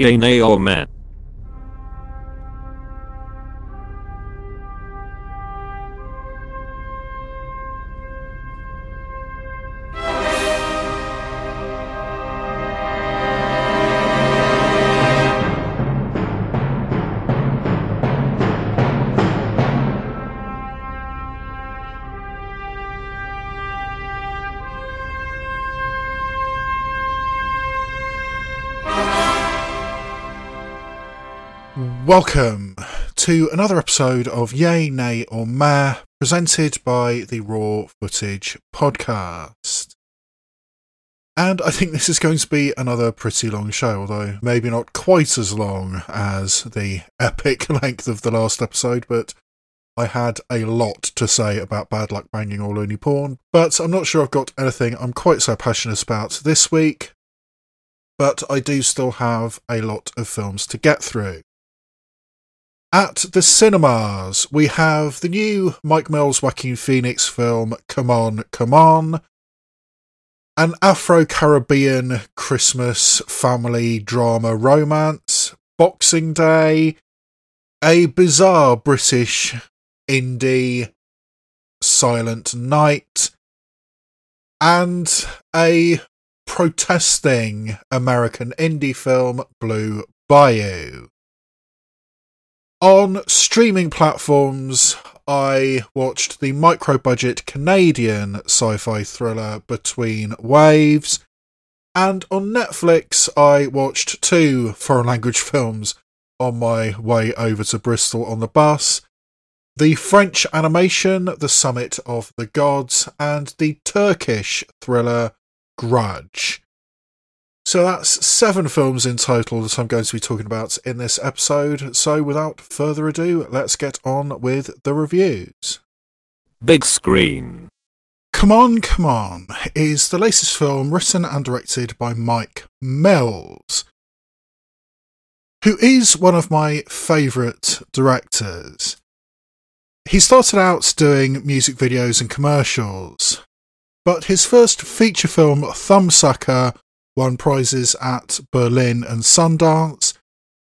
Yay, nay, or oh, meh. Welcome to another episode of Yay, Nay, or Meh, presented by the Raw Footage Podcast. And I think this is going to be another pretty long show, although maybe not quite as long as the epic length of the last episode, but I had a lot to say about Bad Luck Banging or Loony Porn, but I'm not sure I've got anything I'm quite so passionate about this week, but I do still have a lot of films to get through. At the cinemas, we have the new Mike Mills Joaquin Phoenix film, Come On, Come On, an Afro Caribbean Christmas family drama romance, Boxing Day, a bizarre British indie Silent Night, and a protesting American indie film, Blue Bayou. On streaming platforms, I watched the micro budget Canadian sci fi thriller Between Waves. And on Netflix, I watched two foreign language films on my way over to Bristol on the bus the French animation The Summit of the Gods, and the Turkish thriller Grudge. So that's seven films in total that I'm going to be talking about in this episode. So without further ado, let's get on with the reviews. Big screen. Come On, Come On is the latest film written and directed by Mike Mills, who is one of my favourite directors. He started out doing music videos and commercials, but his first feature film, Thumbsucker, won prizes at Berlin and Sundance.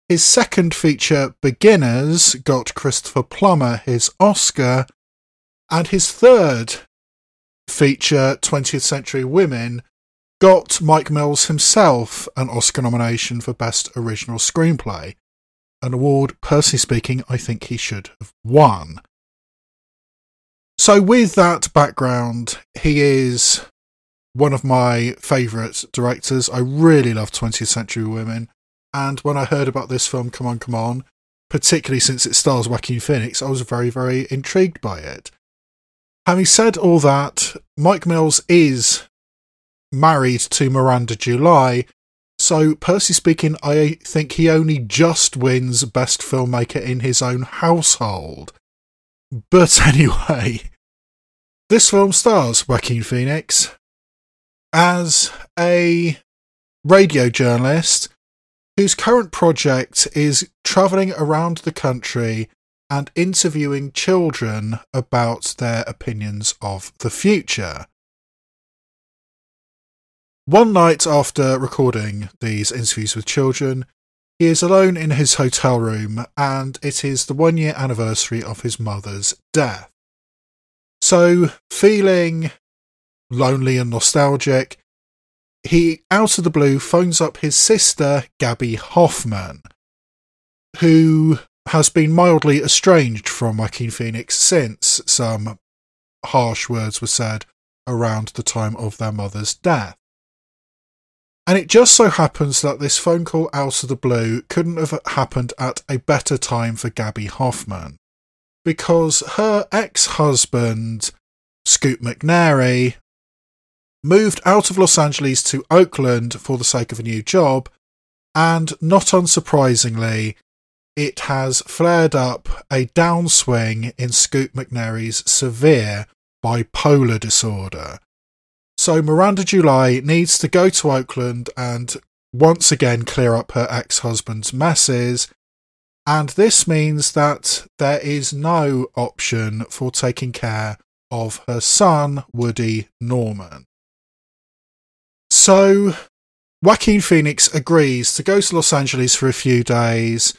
His second feature, Beginners, got Christopher Plummer his Oscar, and his third feature, 20th Century Women, got Mike Mills himself an Oscar nomination for Best Original Screenplay, an award, personally speaking, I think he should have won. So, with that background, he is one of my favourite directors. I really love 20th Century Women. And when I heard about this film, Come On, Come On, particularly since it stars Joaquin Phoenix, I was very, very intrigued by it. Having said all that, Mike Mills is married to Miranda July, so personally speaking, I think he only just wins Best Filmmaker in his own household. But anyway, this film stars Joaquin Phoenix, as a radio journalist whose current project is travelling around the country and interviewing children about their opinions of the future. One night after recording these interviews with children, he is alone in his hotel room and it is the one year anniversary of his mother's death. So, feeling lonely and nostalgic, he, out of the blue, phones up his sister, Gaby Hoffmann, who has been mildly estranged from Joaquin Phoenix since some harsh words were said around the time of their mother's death. And it just so happens that this phone call out of the blue couldn't have happened at a better time for Gaby Hoffmann, Because her ex husband, Scoot McNairy, moved out of Los Angeles to Oakland for the sake of a new job, and not unsurprisingly, it has flared up a downswing in Scoot McNairy's severe bipolar disorder. So Miranda July needs to go to Oakland and once again clear up her ex husband's messes. And this means that there is no option for taking care of her son, Woody Norman. So Joaquin Phoenix agrees to go to Los Angeles for a few days.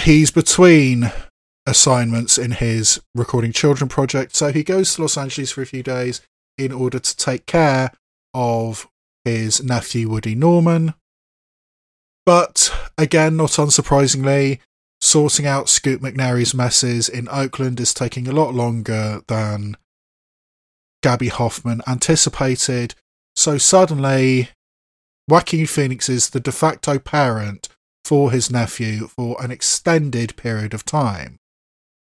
He's between assignments in his recording children project, so he goes to Los Angeles for a few days in order to take care of his nephew Woody Norman. But again, not unsurprisingly, sorting out Scoot McNairy's messes in Oakland is taking a lot longer than Gaby Hoffmann anticipated. So suddenly, Joaquin Phoenix is the de facto parent for his nephew for an extended period of time.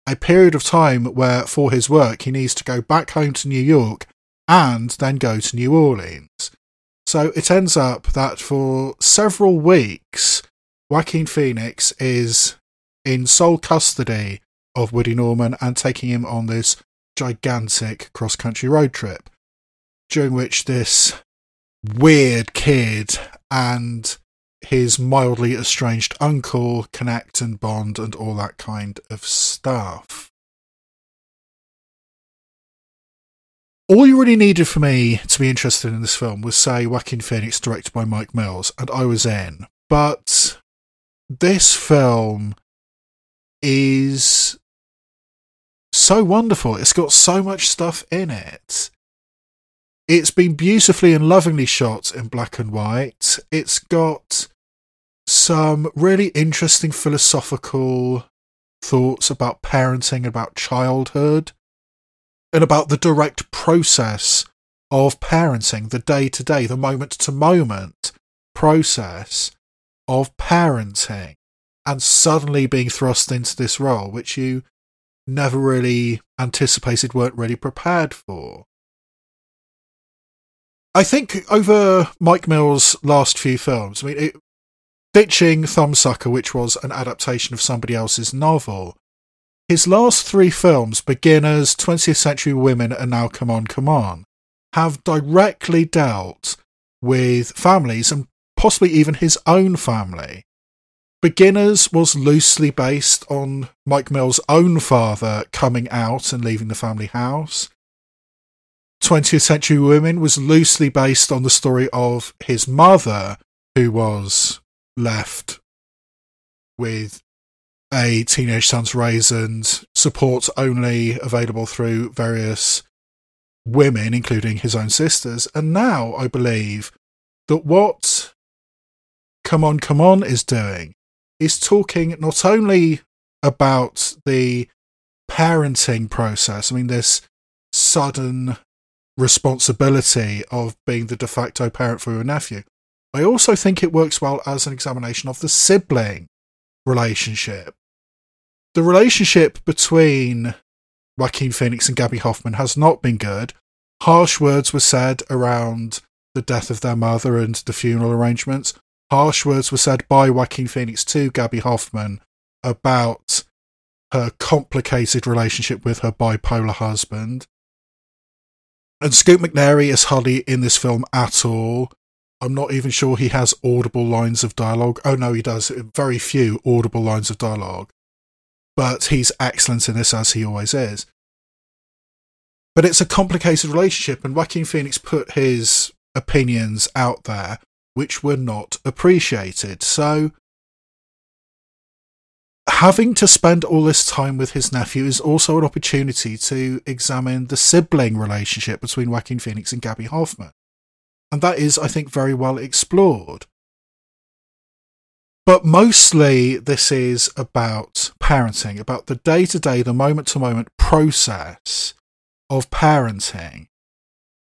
A period of time where, for his work, he needs to go back home to New York and then go to New Orleans. So it ends up that for several weeks, Joaquin Phoenix is in sole custody of Woody Norman and taking him on this gigantic cross country road trip, during which this weird kid and his mildly estranged uncle connect and bond and all that kind of stuff. all you really needed for me to be interested in this film was say Joaquin Phoenix directed by Mike Mills, and I was in. But this film is so wonderful. It's got so much stuff in it. It's been beautifully and lovingly shot in black and white. It's got some really interesting philosophical thoughts about parenting, about childhood and about the direct process of parenting, the day to day, the moment to moment process of parenting, and suddenly being thrust into this role, which you never really anticipated, weren't really prepared for. I think over Mike Mills' last few films, I mean, it, ditching Thumbsucker, which was an adaptation of somebody else's novel, his last three films, Beginners, 20th Century Women, and now Come On, Come On, have directly dealt with families and possibly even his own family. Beginners was loosely based on Mike Mills' own father coming out and leaving the family house. 20th Century Women was loosely based on the story of his mother, who was left with a teenage son's raised and support only available through various women, including his own sisters. And now I believe that what Come On, Come On is doing is talking not only about the parenting process, I mean, this sudden responsibility of being the de facto parent for your nephew. I also think it works well as an examination of the sibling relationship the relationship between Joaquin Phoenix and Gaby Hoffmann has not been good. Harsh words were said around the death of their mother and the funeral arrangements. Harsh words were said by Joaquin Phoenix to Gaby Hoffmann about her complicated relationship with her bipolar husband. And Scoot McNairy is hardly in this film at all. I'm not even sure he has audible lines of dialogue. Oh no, he does. Very few audible lines of dialogue but he's excellent in this as he always is. But it's a complicated relationship, and Joaquin Phoenix put his opinions out there which were not appreciated. So, having to spend all this time with his nephew is also an opportunity to examine the sibling relationship between Joaquin Phoenix and Gaby Hoffmann. And that is, I think, very well explored. But mostly, this is about parenting, about the day to day, the moment to moment process of parenting.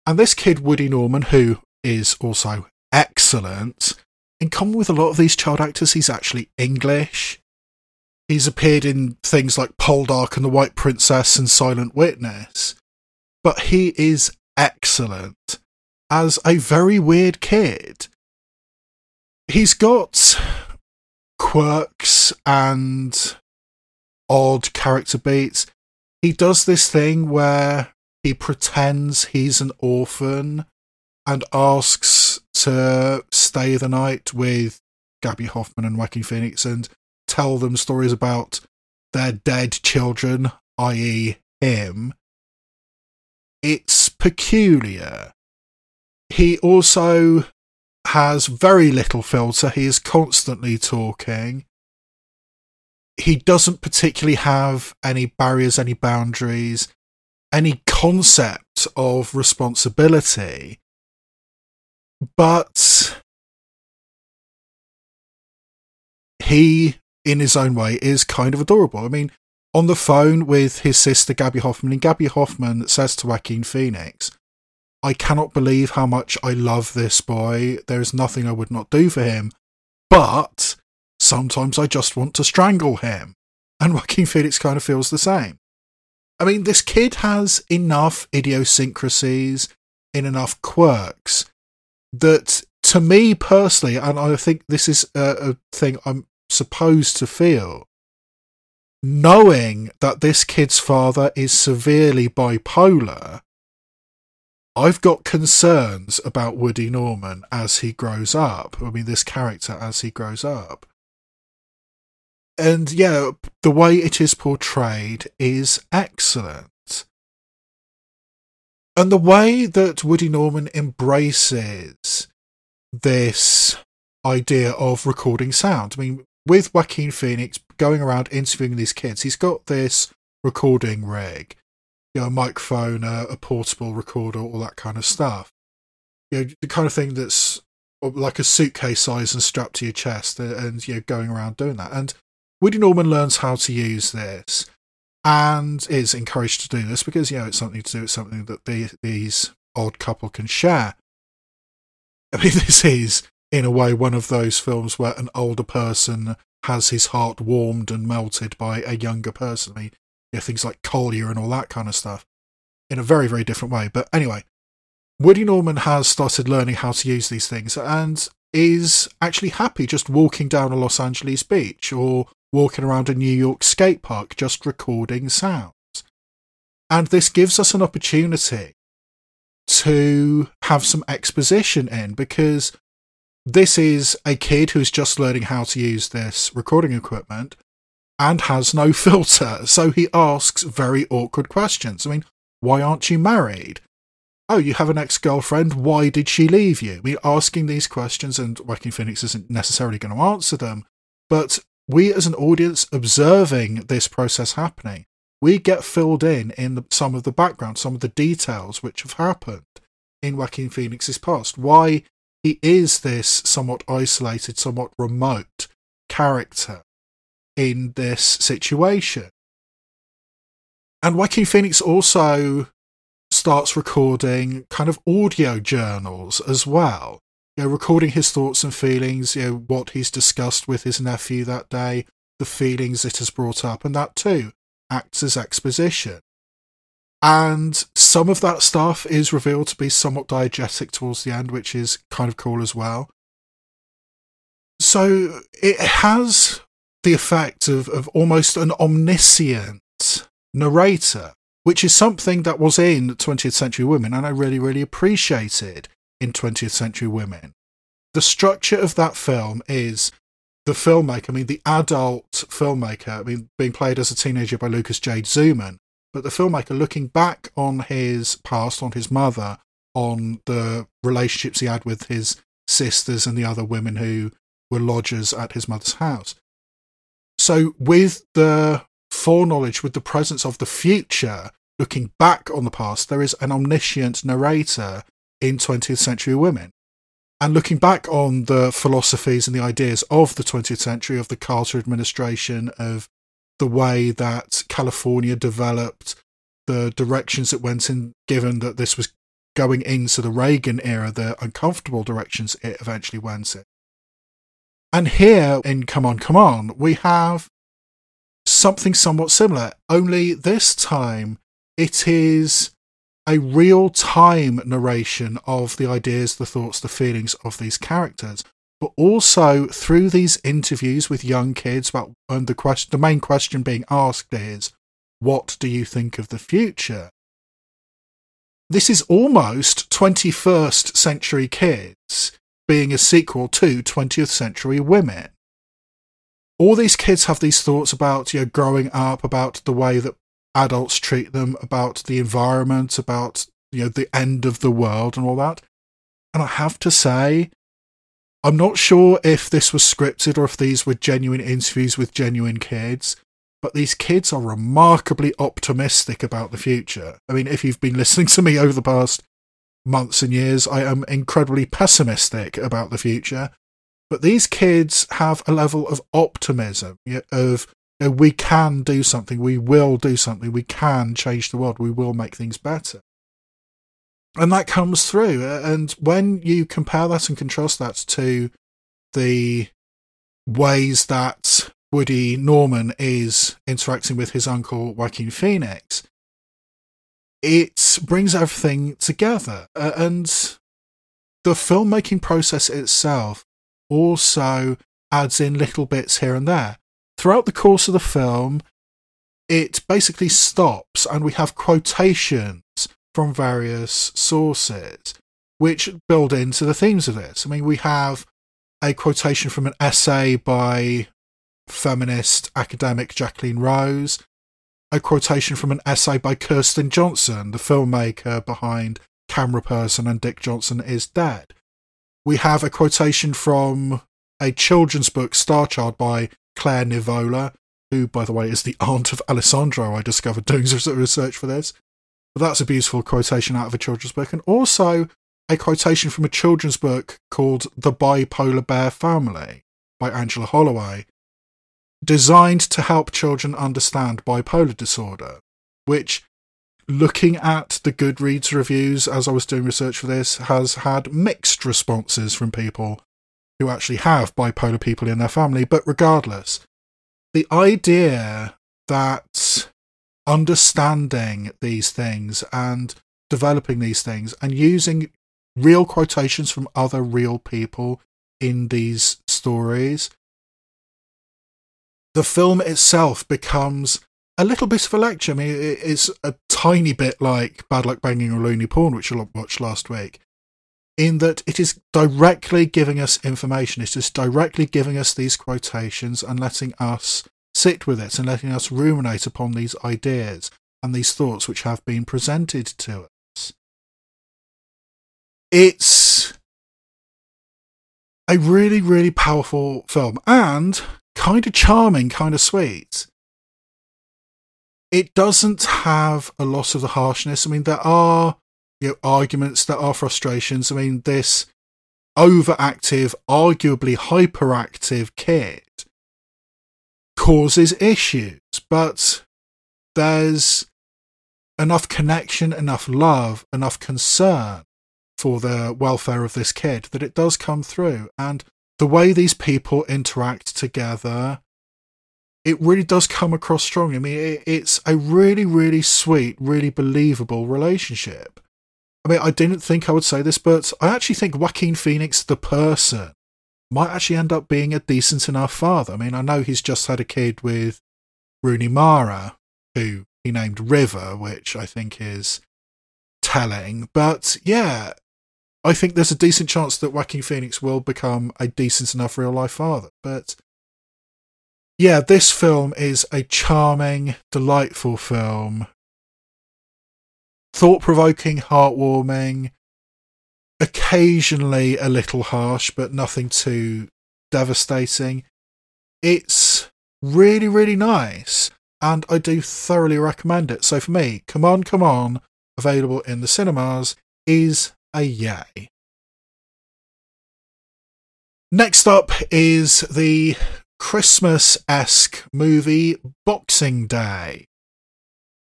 And this kid, Woody Norman, who is also excellent, in common with a lot of these child actors, he's actually English. He's appeared in things like Poldark and the White Princess and Silent Witness. But he is excellent as a very weird kid. He's got quirks and odd character beats. He does this thing where he pretends he's an orphan and asks to stay the night with Gaby Hoffmann and Joaquin Phoenix and tell them stories about their dead children, i.e., him. It's peculiar. He also has very little filter. He is constantly talking. He doesn't particularly have any barriers, any boundaries, any concept of responsibility. But he, in his own way, is kind of adorable. I mean, on the phone with his sister Gaby Hoffmann, and Gaby Hoffmann says to Joaquin Phoenix, I cannot believe how much I love this boy. There is nothing I would not do for him. But sometimes I just want to strangle him. And Joaquin Phoenix kind of feels the same. I mean, this kid has enough idiosyncrasies, in enough quirks that to me personally, and I think this is a, a thing I'm supposed to feel, knowing that this kid's father is severely bipolar I've got concerns about Woody Norman as he grows up. I mean, this character as he grows up. And yeah, the way it is portrayed is excellent. And the way that Woody Norman embraces this idea of recording sound. I mean, with Joaquin Phoenix going around interviewing these kids, he's got this recording rig you know, a microphone, a, a portable recorder, all that kind of stuff. You know, the kind of thing that's uh, like a suitcase size and strapped to your chest, and, and you know, going around doing that. And Woody Norman learns how to use this and is encouraged to do this because you know it's something to do with something that the, these odd couple can share. I mean, this is in a way one of those films where an older person has his heart warmed and melted by a younger person. I mean, you know, things like Kolya and all that kind of stuff in a very, very different way. But anyway, Woody Norman has started learning how to use these things and is actually happy just walking down a Los Angeles beach or walking around a New York skate park just recording sounds. And this gives us an opportunity to have some exposition in because this is a kid who's just learning how to use this recording equipment and has no filter. So he asks very awkward questions. I mean, why aren't you married? Oh, you have an ex girlfriend. Why did she leave you? Mean, asking these questions, and Joaquin Phoenix isn't necessarily going to answer them, but we as an audience observing this process happening, we get filled in in the, some of the background, some of the details which have happened in Joaquin Phoenix's past. Why he is this somewhat isolated, somewhat remote character in this situation. And Joaquin Phoenix also starts recording kind of audio journals as well. You know, recording his thoughts and feelings, you know, what he's discussed with his nephew that day, the feelings it has brought up, and that too acts as exposition. And some of that stuff is revealed to be somewhat diegetic towards the end, which is kind of cool as well. So it has the effect of, of almost an omniscient narrator, which is something that was in 20th Century Women and I really, really appreciated in 20th Century Women. The structure of that film is the filmmaker, I mean, the adult filmmaker, I mean, being played as a teenager by Lucas Jade Zumann, but the filmmaker looking back on his past, on his mother, on the relationships he had with his sisters and the other women who were lodgers at his mother's house. So, with the foreknowledge, with the presence of the future, looking back on the past, there is an omniscient narrator in 20th century women. And looking back on the philosophies and the ideas of the 20th century, of the Carter administration, of the way that California developed, the directions it went in, given that this was going into the Reagan era, the uncomfortable directions it eventually went in. And here in Come On, Come On, we have something somewhat similar, only this time it is a real time narration of the ideas, the thoughts, the feelings of these characters. But also through these interviews with young kids, about and the question, the main question being asked is, "What do you think of the future?" This is almost 21st century kids being a sequel to 20th century women. All these kids have these thoughts about you know growing up, about the way that adults treat them, about the environment, about you know the end of the world and all that. And I have to say, I'm not sure if this was scripted or if these were genuine interviews with genuine kids, but these kids are remarkably optimistic about the future. I mean, if you've been listening to me over the past months and years, I am incredibly pessimistic about the future. But these kids have a level of optimism, of know, we can do something, we will do something, we can change the world, we will make things better. And that comes through. And when you compare that and contrast that to the ways that Woody Norman is interacting with his uncle Joaquin Phoenix, it brings everything together. And the filmmaking process itself also adds in little bits here and there. Throughout the course of the film, it basically stops and we have quotations from various sources which build into the themes of this. I mean, we have a quotation from an essay by feminist academic Jacqueline Rose, a quotation from an essay by Kirsten Johnson, the filmmaker behind Camera Person and Dick Johnson is Dead. We have a quotation from a children's book, Star Child, by Claire Nivola, who, by the way, is the aunt of Alessandro, I discovered doing some research for this. But that's a beautiful quotation out of a children's book. And also a quotation from a children's book called The Bipolar Bear Family by Angela Holloway, designed to help children understand bipolar disorder, which, looking at the Goodreads reviews as I was doing research for this, has had mixed responses from people who actually have bipolar people in their family. But regardless, the idea that understanding these things and developing these things and using real quotations from other real people in these stories the film itself becomes a little bit of a lecture. I mean, it's a tiny bit like Bad Luck Banging or Loony Porn, which I watched last week, in that it is directly giving us information. It is just directly giving us these quotations and letting us sit with it and letting us ruminate upon these ideas and these thoughts which have been presented to us. It's a really, really powerful film. And kind of charming, kind of sweet. It doesn't have a lot of the harshness. I mean, there are you know, arguments, that are frustrations. I mean, this overactive, arguably hyperactive kid causes issues, but there's enough connection, enough love, enough concern for the welfare of this kid that it does come through. And the way these people interact together, it really does come across strong. I mean, it, it's a really, really sweet, really believable relationship. I mean, I didn't think I would say this, but I actually think Joaquin Phoenix, the person, might actually end up being a decent enough father. I mean, I know he's just had a kid with Rooney Mara, who he named River, which I think is telling. But yeah, I think there's a decent chance that Joaquin Phoenix will become a decent enough real life father. But yeah, this film is a charming, delightful film. Thought provoking, heartwarming, occasionally a little harsh, but nothing too devastating. It's really, really nice, and I do thoroughly recommend it. So for me, Come On, Come On, available in the cinemas, is a yay. Next up is the Christmas esque movie Boxing Day.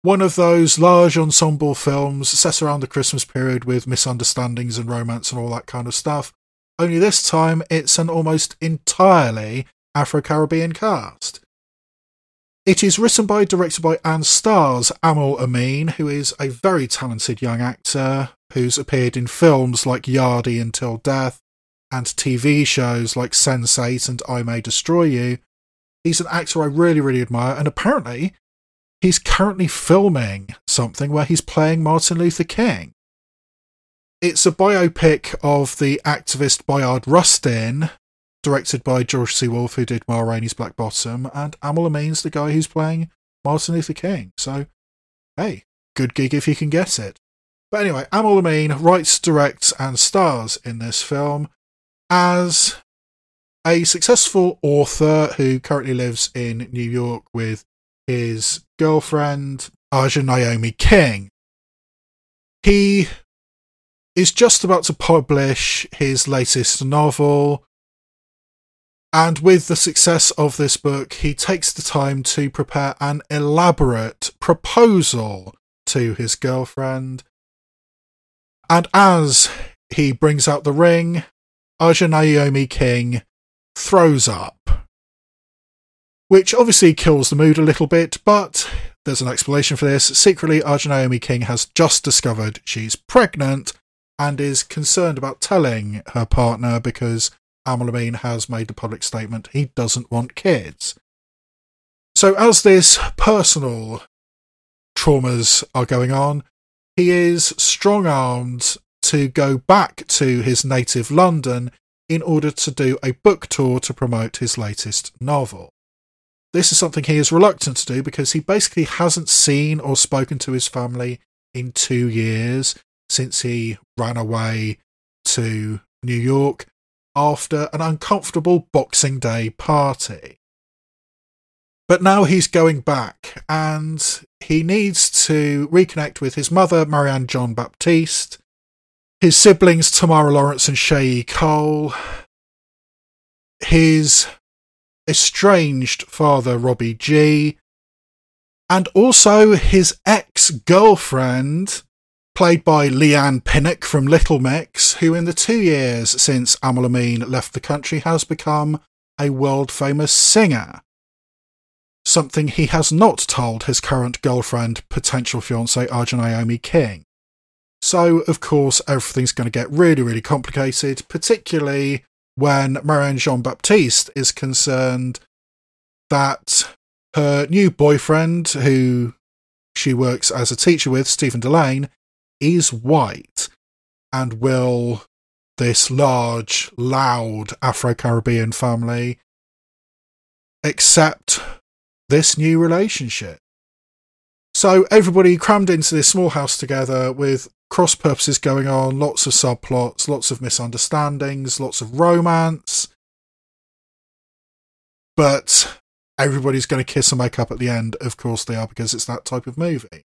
One of those large ensemble films set around the Christmas period with misunderstandings and romance and all that kind of stuff. Only this time it's an almost entirely Afro Caribbean cast. It is written by, directed by, and stars Aml Ameen, who is a very talented young actor who's appeared in films like Yardie Until Death and TV shows like Sense8 and I May Destroy You. He's an actor I really, really admire, and apparently he's currently filming something where he's playing Martin Luther King. It's a biopic of the activist Bayard Rustin, directed by George C. Wolfe, who did Ma Rainey's Black Bottom, and Aml Ameen's the guy who's playing Martin Luther King. So, hey, good gig if you can get it. But anyway, Aml Ameen writes, directs, and stars in this film as a successful author who currently lives in New York with his girlfriend, Aja Naomi King. He is just about to publish his latest novel. And with the success of this book, he takes the time to prepare an elaborate proposal to his girlfriend. And as he brings out the ring, Aja Naomi King throws up. Which obviously kills the mood a little bit, but there's an explanation for this. Secretly, Naomi King has just discovered she's pregnant and is concerned about telling her partner because Aml Ameen has made the public statement he doesn't want kids. So, as this personal traumas are going on, he is strong armed to go back to his native London in order to do a book tour to promote his latest novel. This is something he is reluctant to do because he basically hasn't seen or spoken to his family in two years since he ran away to New York after an uncomfortable Boxing Day party. But now he's going back and he needs to reconnect with his mother, Marianne Jean Baptiste, his siblings, Tamara Lawrence and Sheyi Cole, his estranged father, Robbie G, and also his ex girlfriend, played by Leigh-Anne Pinnock from Little Mix, who in the two years since Aml Ameen left the country has become a world famous singer. Something he has not told his current girlfriend, potential fiancée Aja Naomi King. So, of course, everything's going to get really, really complicated, particularly when Marianne Jean Baptiste is concerned that her new boyfriend, who she works as a teacher with, Stephen Dillane, is white and will this large, loud Afro Caribbean family accept this new relationship? So everybody crammed into this small house together with cross purposes going on, lots of subplots, lots of misunderstandings, lots of romance. But everybody's going to kiss and make up at the end. Of course they are, because it's that type of movie.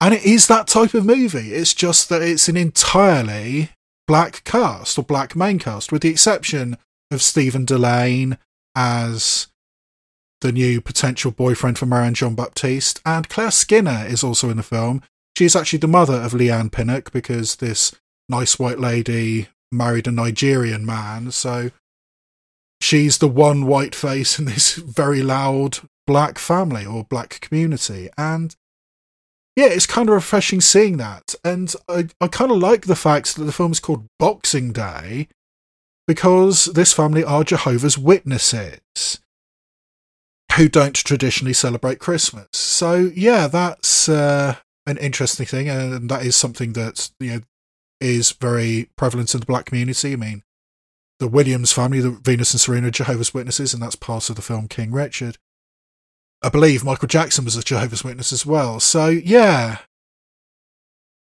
And it is that type of movie. It's just that it's an entirely black cast or black main cast, with the exception of Stephen Dillane as the new potential boyfriend for Marianne Jean Baptiste, and Claire Skinner is also in the film. She's actually the mother of Leigh-Anne Pinnock because this nice white lady married a Nigerian man, so she's the one white face in this very loud black family or black community. And yeah, it's kind of refreshing seeing that. And I, I kind of like the fact that the film is called Boxing Day because this family are Jehovah's Witnesses who don't traditionally celebrate Christmas. So yeah, that's uh, an interesting thing, and that is something that you know is very prevalent in the black community. I mean, the Williams family, the Venus and Serena, Jehovah's Witnesses, and that's part of the film King Richard. I believe Michael Jackson was a Jehovah's Witness as well. So yeah,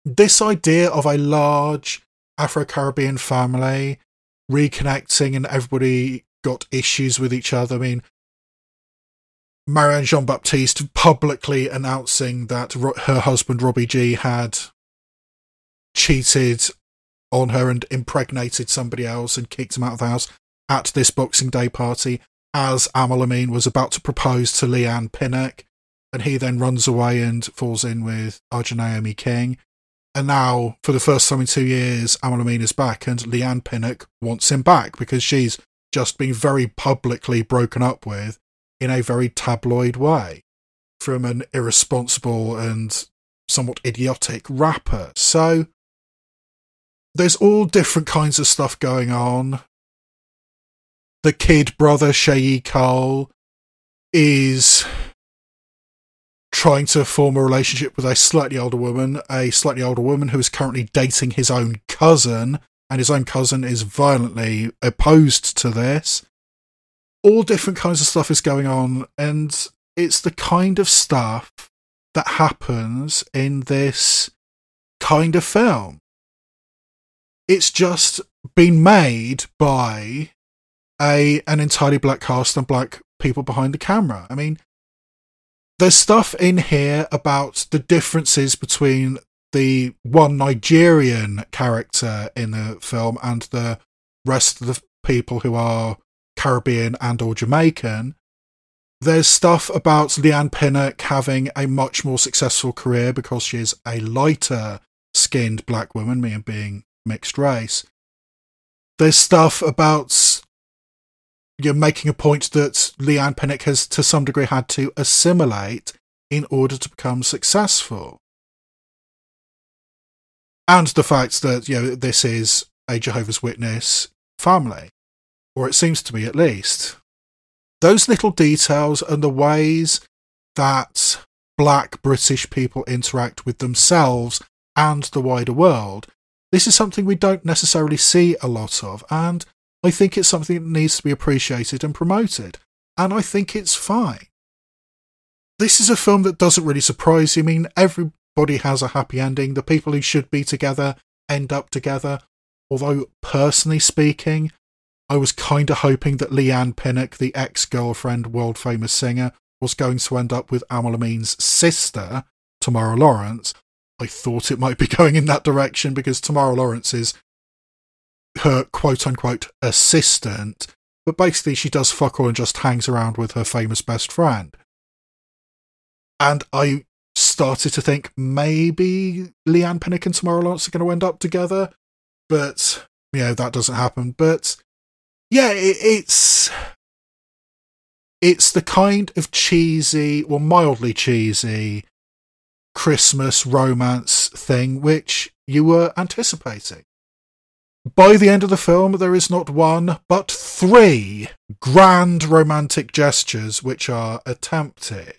this idea of a large Afro Caribbean family reconnecting and everybody got issues with each other. I mean, Marianne Jean Baptiste publicly announcing that her husband Robbie Gee had cheated on her and impregnated somebody else and kicked him out of the house at this Boxing Day party as Aml Ameen was about to propose to Leigh-Anne Pinnock. And he then runs away and falls in with Aja Naomi King. And now, for the first time in two years, Aml Ameen is back and Leigh-Anne Pinnock wants him back because she's just been very publicly broken up with in a very tabloid way from an irresponsible and somewhat idiotic rapper. So there's all different kinds of stuff going on. The kid brother, Sheyi Cole, is trying to form a relationship with a slightly older woman, a slightly older woman who is currently dating his own cousin, and his own cousin is violently opposed to this all different kinds of stuff is going on, and it's the kind of stuff that happens in this kind of film. It's just been made by a an entirely black cast and black people behind the camera. I mean, there's stuff in here about the differences between the one Nigerian character in the film and the rest of the people who are Caribbean and or Jamaican. There's stuff about Leigh-Anne Pinnock having a much more successful career because she's a lighter skinned black woman, me and being mixed race. There's stuff about you're making a point that Leigh-Anne Pinnock has to some degree had to assimilate in order to become successful. And the fact that, you know, this is a Jehovah's Witness family, or it seems to me at least. Those little details and the ways that black British people interact with themselves and the wider world, this is something we don't necessarily see a lot of, and I think it's something that needs to be appreciated and promoted, and I think it's fine. This is a film that doesn't really surprise you. I mean, everybody has a happy ending. The people who should be together end up together. Although, personally speaking, I was kind of hoping that Leigh-Anne Pinnock, the ex girlfriend, world famous singer, was going to end up with Aml Ameen's sister, Tamara Lawrence. I thought it might be going in that direction because Tamara Lawrence is her quote unquote assistant, but basically she does fuck all and just hangs around with her famous best friend. And I started to think maybe Leigh-Anne Pinnock and Tamara Lawrence are going to end up together, but you know that doesn't happen. But yeah, it, it's it's the kind of cheesy well, mildly cheesy Christmas romance thing which you were anticipating. By the end of the film, there is not one, but three grand romantic gestures which are attempted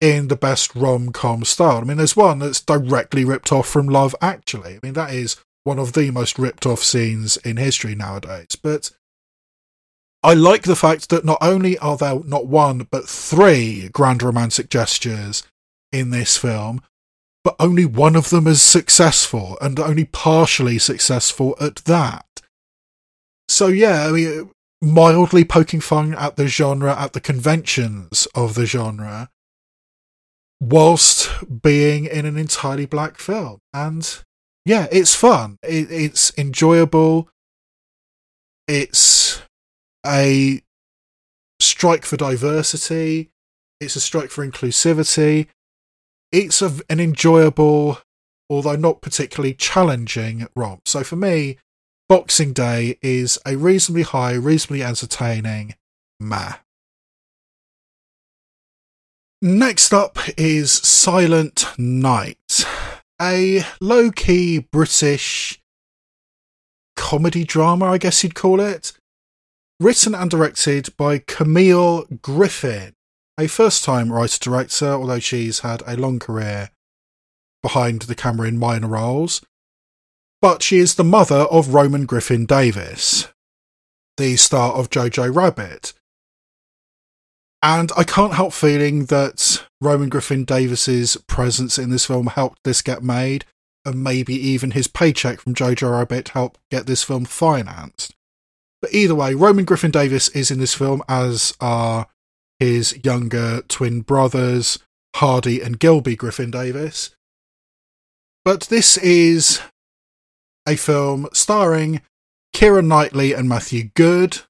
in the best rom com style. I mean, there's one that's directly ripped off from Love Actually. I mean, that is one of the most ripped off scenes in history nowadays. But I like the fact that not only are there not one, but three grand romantic gestures in this film, but only one of them is successful and only partially successful at that. So, yeah, I mean, mildly poking fun at the genre, at the conventions of the genre, whilst being in an entirely black film. And yeah, it's fun. It, it's enjoyable. It's a strike for diversity. It's a strike for inclusivity. It's a, an enjoyable, although not particularly challenging romp. So for me, Boxing Day is a reasonably high, reasonably entertaining meh. Next up is Silent Night, a low key British comedy drama, I guess you'd call it. Written and directed by Camille Griffin, a first time writer director, although she's had a long career behind the camera in minor roles. But she is the mother of Roman Griffin Davis, the star of Jojo Rabbit, and I can't help feeling that Roman Griffin Davis's presence in this film helped this get made, and maybe even his paycheck from Jojo Rabbit helped get this film financed. But either way, Roman Griffin Davis is in this film, as are his younger twin brothers, Hardy and Gilby Griffin Davis. But this is a film starring Keira Knightley and Matthew Goode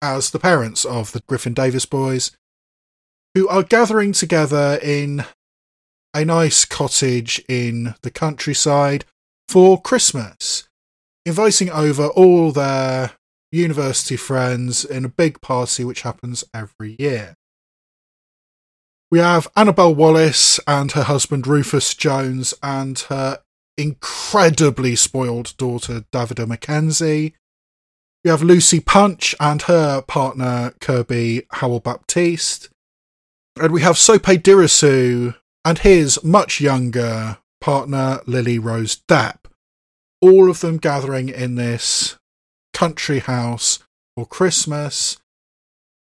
as the parents of the Griffin Davis boys, who are gathering together in a nice cottage in the countryside for Christmas, inviting over all their university friends in a big party which happens every year. We have Annabelle Wallis and her husband Rufus Jones and her incredibly spoiled daughter Davida McKenzie. we have Lucy Punch and her partner Kirby Howell Baptiste. And we have Sope Dirisu and his much younger partner Lily Rose Depp. All of them gathering in this country house for Christmas.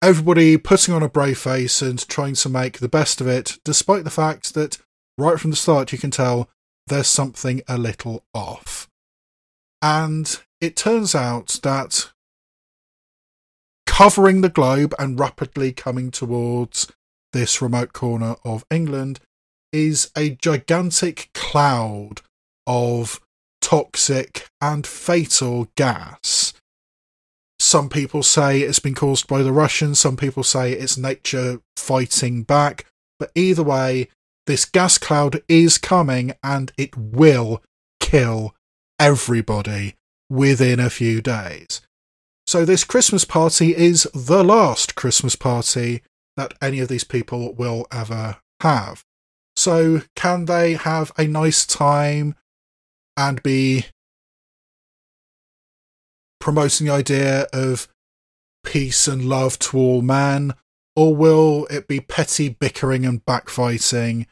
Everybody putting on a brave face and trying to make the best of it, despite the fact that right from the start you can tell there's something a little off. And it turns out that covering the globe and rapidly coming towards this remote corner of England is a gigantic cloud of toxic and fatal gas. Some people say it's been caused by the Russians, some people say it's nature fighting back, but either way, this gas cloud is coming and it will kill everybody within a few days. So, this Christmas party is the last Christmas party that any of these people will ever have. So, can they have a nice time and be promoting the idea of peace and love to all men? Or will it be petty bickering and backfighting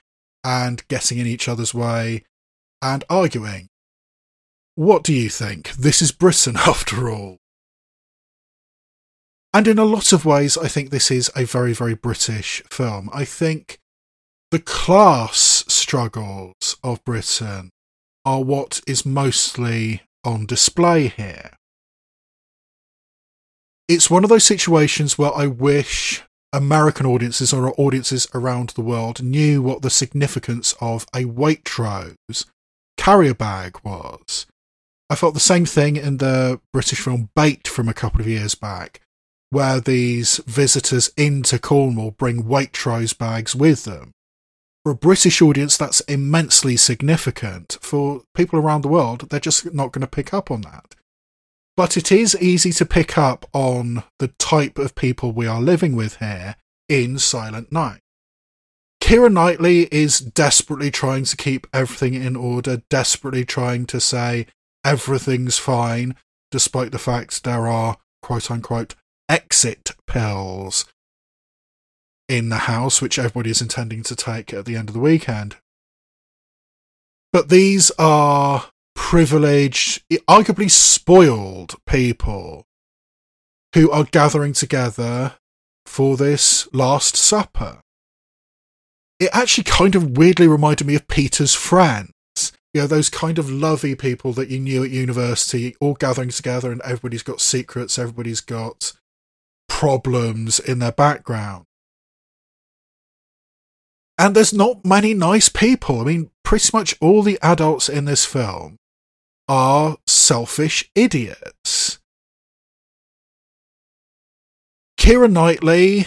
and getting in each other's way and arguing? What do you think? This is Britain, after all. And in a lot of ways, I think this is a very, very British film. I think the class struggles of Britain are what is mostly on display here. It's one of those situations where I wish American audiences or audiences around the world knew what the significance of a Waitrose carrier bag was. I felt the same thing in the British film Bait from a couple of years back, where these visitors into Cornwall bring Waitrose bags with them. For a British audience, that's immensely significant. For people around the world, they're just not going to pick up on that. But it is easy to pick up on the type of people we are living with here in Silent Night. Keira Knightley is desperately trying to keep everything in order, desperately trying to say everything's fine, despite the fact there are quote unquote exit pills in the house, which everybody is intending to take at the end of the weekend. But these are privileged, arguably spoiled people who are gathering together for this Last Supper. It actually kind of weirdly reminded me of Peter's friends. You know, those kind of lovey people that you knew at university, all gathering together and everybody's got secrets, everybody's got problems in their background. And there's not many nice people. I mean, pretty much all the adults in this film are selfish idiots. Keira Knightley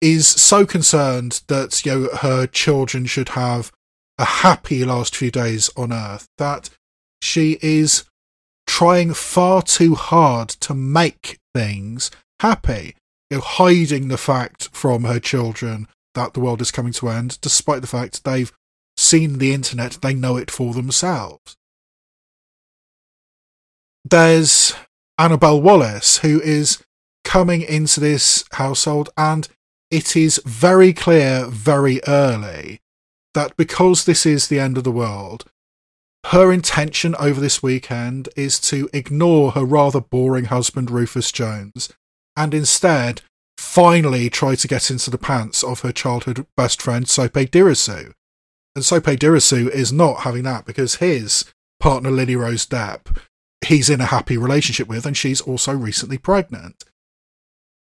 is so concerned that you know her children should have a happy last few days on Earth that she is trying far too hard to make things happy you know, hiding the fact from her children that the world is coming to an end, despite the fact they've seen the internet, they know it for themselves. There's Annabelle Wallis, who is coming into this household, and it is very clear very early that because this is the end of the world, her intention over this weekend is to ignore her rather boring husband Rufus Jones and instead finally try to get into the pants of her childhood best friend Sope Dirisu. And Sope Dirisu is not having that because his partner Lily Rose Depp, he's in a happy relationship with, and she's also recently pregnant.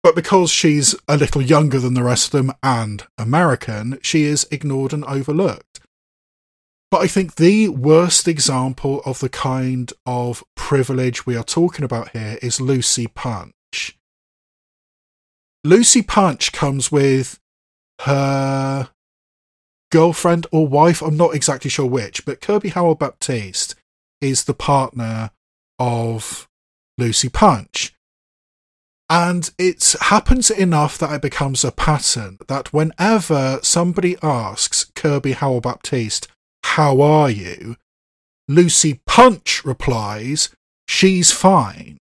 But because she's a little younger than the rest of them and American, she is ignored and overlooked. But I think the worst example of the kind of privilege we are talking about here is Lucy Punch. Lucy Punch comes with her girlfriend or wife, I'm not exactly sure which, but Kirby Howell Baptiste is the partner of Lucy Punch. And it happens enough that it becomes a pattern that whenever somebody asks Kirby Howell Baptiste, How are you? Lucy Punch replies, She's fine.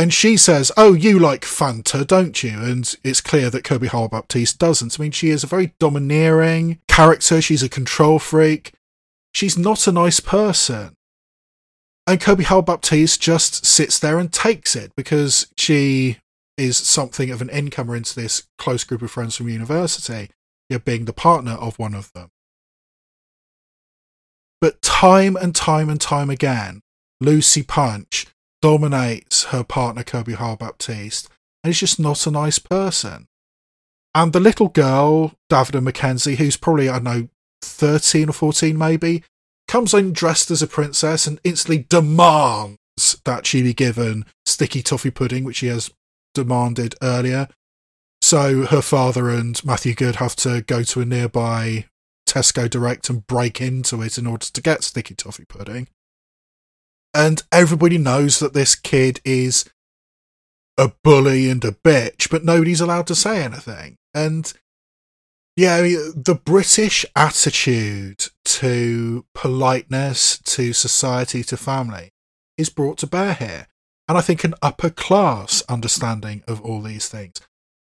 And she says, Oh, you like Fanta, don't you? And it's clear that Kirby Howell Baptiste doesn't. I mean, she is a very domineering character. She's a control freak. She's not a nice person. And Kirby Howell Baptiste just sits there and takes it because she is something of an incomer into this close group of friends from university, being the partner of one of them. But time and time and time again, Lucy Punch dominates her partner Kirby Howell Baptiste, and is just not a nice person. And the little girl, Davida Mackenzie, who's probably, I don't know, 13 or 14 maybe, comes in dressed as a princess and instantly demands that she be given sticky toffee pudding, which she has demanded earlier. So her father and Matthew Goode have to go to a nearby Tesco Direct and break into it in order to get sticky toffee pudding. And everybody knows that this kid is a bully and a bitch, but nobody's allowed to say anything. And yeah, I mean, the British attitude to politeness, to society, to family is brought to bear here. And I think an upper class understanding of all these things.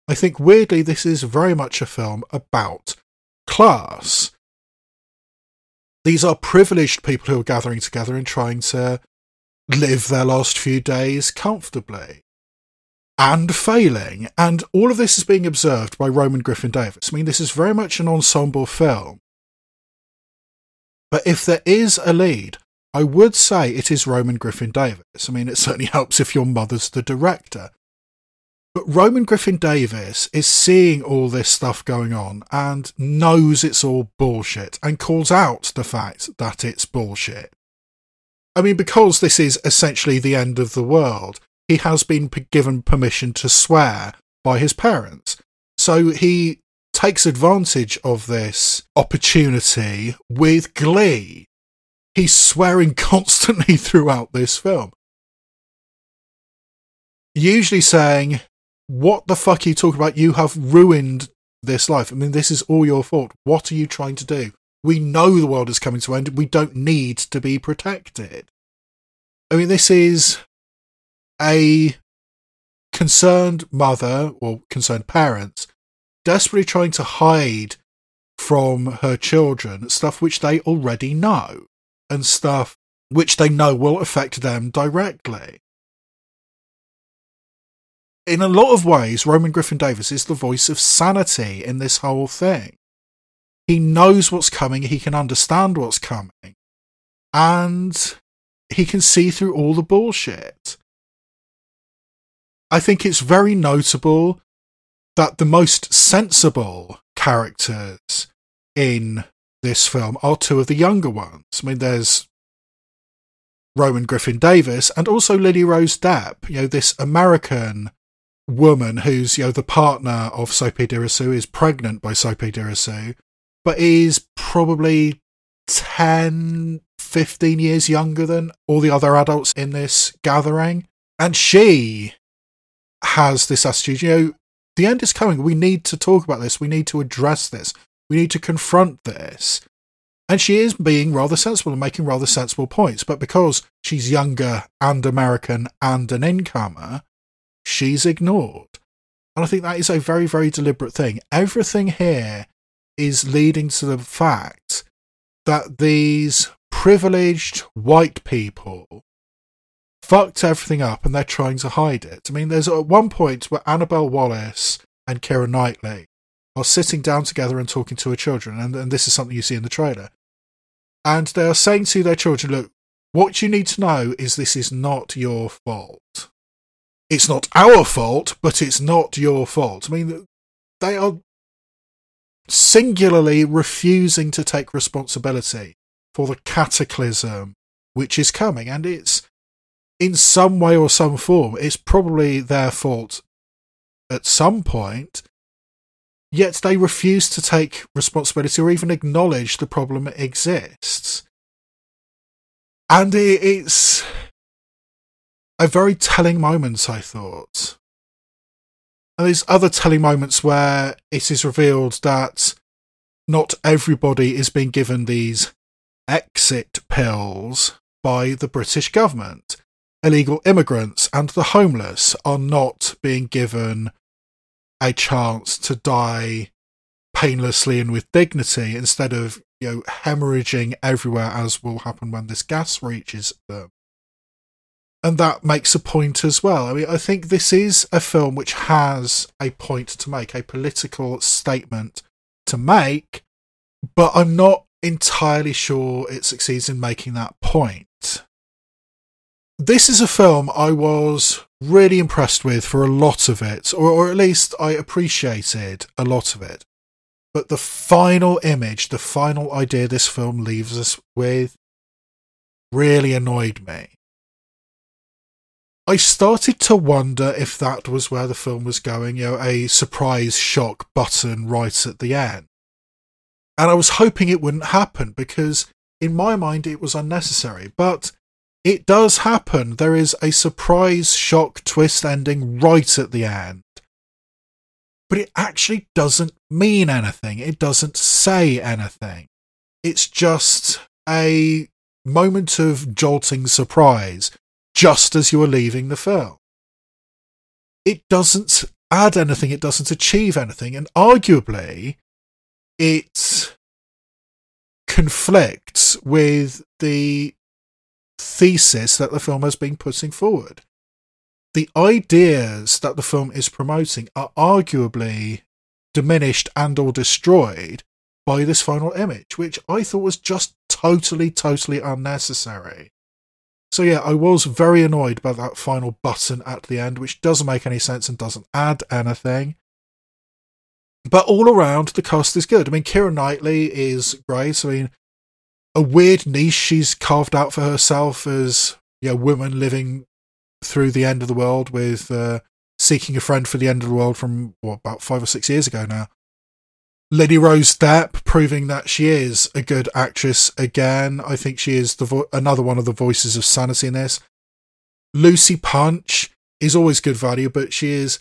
I think weirdly, this is very much a film about class. These are privileged people who are gathering together and trying to live their last few days comfortably and failing. And all of this is being observed by Roman Griffin Davis. I mean, this is very much an ensemble film. But if there is a lead, I would say it is Roman Griffin Davis. I mean, it certainly helps if your mother's the director. But Roman Griffin Davis is seeing all this stuff going on and knows it's all bullshit and calls out the fact that it's bullshit. I mean, because this is essentially the end of the world, he has been given permission to swear by his parents. So he takes advantage of this opportunity with glee. He's swearing constantly throughout this film. Usually saying, What the fuck are you talking about? You have ruined this life. I mean, this is all your fault. What are you trying to do? We know the world is coming to an end. We don't need to be protected. I mean, this is a concerned mother or concerned parents desperately trying to hide from her children stuff which they already know and stuff which they know will affect them directly. In a lot of ways, Roman Griffin Davis is the voice of sanity in this whole thing. He knows what's coming, he can understand what's coming, and he can see through all the bullshit. I think it's very notable that the most sensible characters in this film are two of the younger ones. I mean, there's Roman Griffin Davis and also Lily Rose Depp, you know, this American woman who's, you know, the partner of Sope Dirisu, is pregnant by Sope Dirisu, but he's probably 10, 15 years younger than all the other adults in this gathering. And she has this attitude, you know, the end is coming. We need to talk about this. We need to address this. We need to confront this. And she is being rather sensible and making rather sensible points. But because she's younger and American and an incomer, she's ignored. And I think that is a very, very deliberate thing. Everything here is leading to the fact that these privileged white people fucked everything up and they're trying to hide it. I mean, there's at one point where Annabelle Wallis and Keira Knightley are sitting down together and talking to her children, and, and this is something you see in the trailer. And they are saying to their children, look, what you need to know is this is not your fault. It's not our fault, but it's not your fault. I mean, they are singularly refusing to take responsibility for the cataclysm which is coming. And it's in some way or some form, it's probably their fault at some point, yet they refuse to take responsibility or even acknowledge the problem exists. And it's a very telling moment, I thought. And there's other telling moments where it is revealed that not everybody is being given these exit pills by the British government. Illegal immigrants and the homeless are not being given a chance to die painlessly and with dignity instead of you know hemorrhaging everywhere as will happen when this gas reaches them and that makes a point as well i mean i think this is a film which has a point to make a political statement to make but i'm not entirely sure it succeeds in making that point this is a film I was really impressed with for a lot of it, or, or at least I appreciated a lot of it. But the final image, the final idea this film leaves us with, really annoyed me. I started to wonder if that was where the film was going, you know, a surprise shock button right at the end. And I was hoping it wouldn't happen because in my mind it was unnecessary. But it does happen. There is a surprise shock twist ending right at the end. But it actually doesn't mean anything. It doesn't say anything. It's just a moment of jolting surprise just as you are leaving the film. It doesn't add anything, it doesn't achieve anything, and arguably, it conflicts with the thesis that the film has been putting forward. The ideas that the film is promoting are arguably diminished and or destroyed by this final image, which I thought was just totally, totally unnecessary. So yeah, I was very annoyed by that final button at the end, which doesn't make any sense and doesn't add anything. But all around, the cast is good. I mean, Keira Knightley is great. I mean, a weird niche she's carved out for herself as you know, woman living through the end of the world with uh, seeking a friend for the end of the world from what about five or six years ago now. Lily Rose Depp proving that she is a good actress again. I think she is the vo- another one of the voices of sanity in this. Lucy Punch is always good value, but she is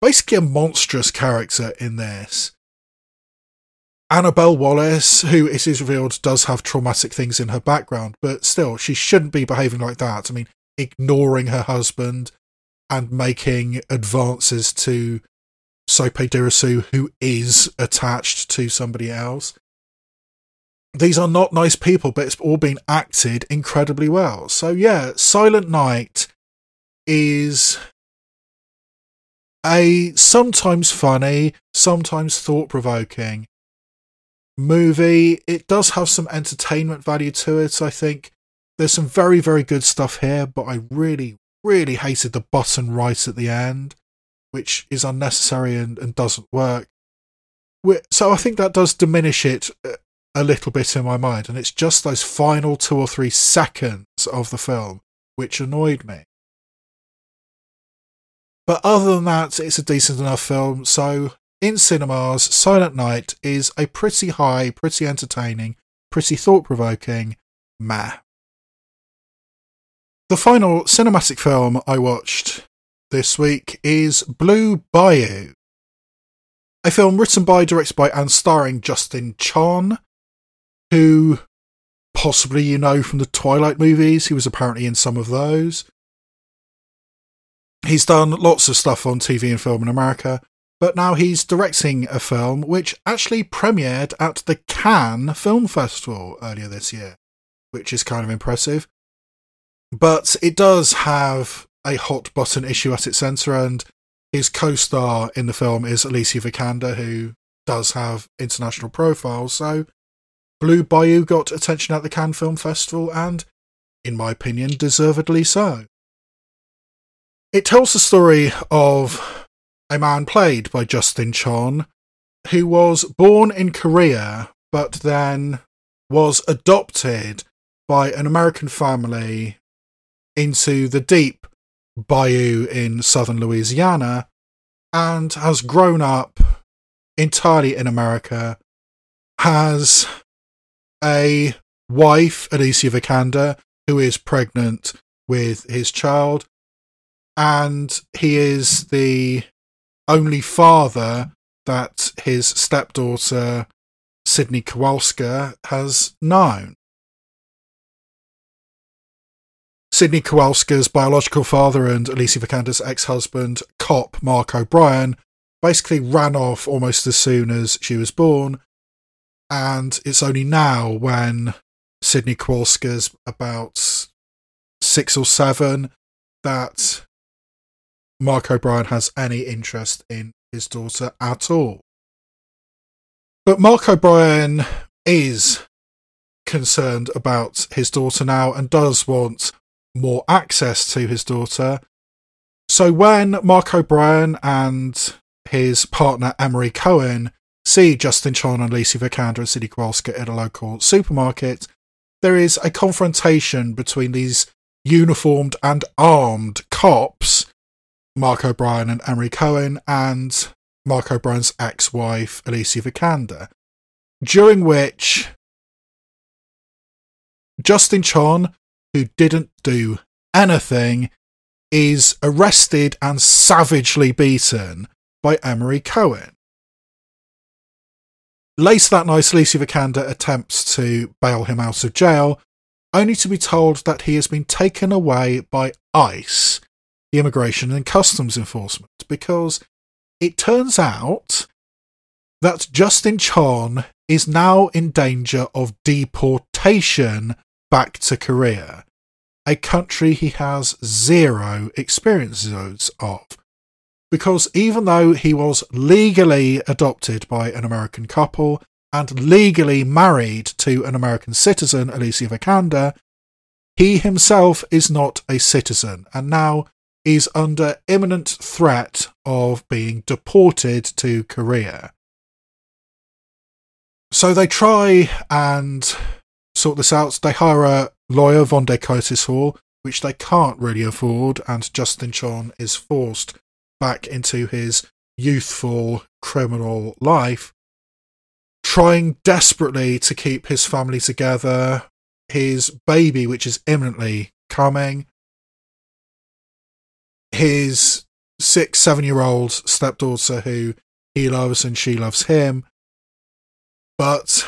basically a monstrous character in this. Annabelle Wallis, who it is revealed does have traumatic things in her background, but still, she shouldn't be behaving like that. I mean, ignoring her husband and making advances to Sope Dirisu, who is attached to somebody else. These are not nice people, but it's all been acted incredibly well. So, yeah, Silent Night is a sometimes funny, sometimes thought provoking movie. It does have some entertainment value to it, I think. There's some very, very good stuff here, but I really, really hated the button right at the end, which is unnecessary and, and doesn't work. So I think that does diminish it a little bit in my mind, and it's just those final two or three seconds of the film which annoyed me. But other than that, it's a decent enough film, so in cinemas, Silent Night is a pretty high, pretty entertaining, pretty thought provoking meh. The final cinematic film I watched this week is Blue Bayou, a film written by, directed by, and starring Justin Chon, who possibly you know from the Twilight movies. He was apparently in some of those. He's done lots of stuff on TV and film in America but now he's directing a film which actually premiered at the Cannes Film Festival earlier this year, which is kind of impressive. But it does have a hot button issue at its centre, and his co star in the film is Alicia Vikander, who does have international profile. So Blue Bayou got attention at the Cannes Film Festival, and, in my opinion, deservedly so. It tells the story of a man played by Justin Chon, who was born in Korea but then was adopted by an American family into the deep bayou in southern Louisiana and has grown up entirely in America, has a wife, Alicia Vikander, who is pregnant with his child, and he is the only father that his stepdaughter Sydney Kowalske has known. Sydney Kowalske's biological father and Alicia Vikander's ex-husband, cop Mark O'Brien, basically ran off almost as soon as she was born, and it's only now when Sydney Kowalske's about six or seven that Mark O'Brien has any interest in his daughter at all. But Mark O'Brien is concerned about his daughter now and does want more access to his daughter. So when Mark O'Brien and his partner Emory Cohen see Justin Chon and Alicia Vikander and Sydney Kowalske at a local supermarket, there is a confrontation between these uniformed and armed cops, Mark O'Brien and Emory Cohen, and Mark O'Brien's ex wife, Alicia Vikander, during which Justin Chon, who didn't do anything, is arrested and savagely beaten by Emory Cohen. Later that night, Alicia Vikander attempts to bail him out of jail, only to be told that he has been taken away by ICE, the Immigration and Customs Enforcement, because it turns out that Justin Chon is now in danger of deportation back to Korea, a country he has zero experiences of. Because even though he was legally adopted by an American couple and legally married to an American citizen, Alicia Vikander, he himself is not a citizen and now is under imminent threat of being deported to Korea. So they try and sort this out. They hire a lawyer, Vondie Curtis Hall, which they can't really afford, and Justin Chon is forced back into his youthful criminal life, trying desperately to keep his family together, his baby, which is imminently coming, his six, seven year old stepdaughter who he loves and she loves him. But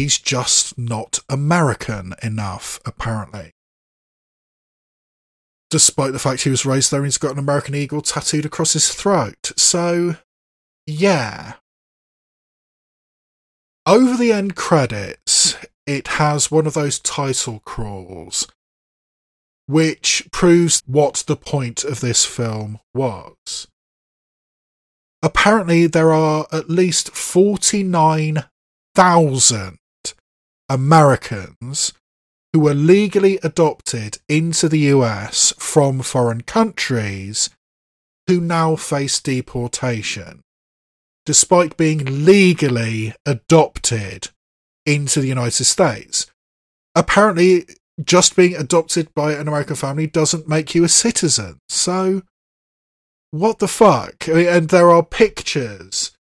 he's just not American enough, apparently. Despite the fact he was raised there, he's got an American eagle tattooed across his throat. So, yeah. Over the end credits, it has one of those title crawls which proves what the point of this film was. Apparently, there are at least 49,000 Americans who were legally adopted into the US from foreign countries who now face deportation, despite being legally adopted into the United States. Apparently, just being adopted by an American family doesn't make you a citizen. So, what the fuck? And there are pictures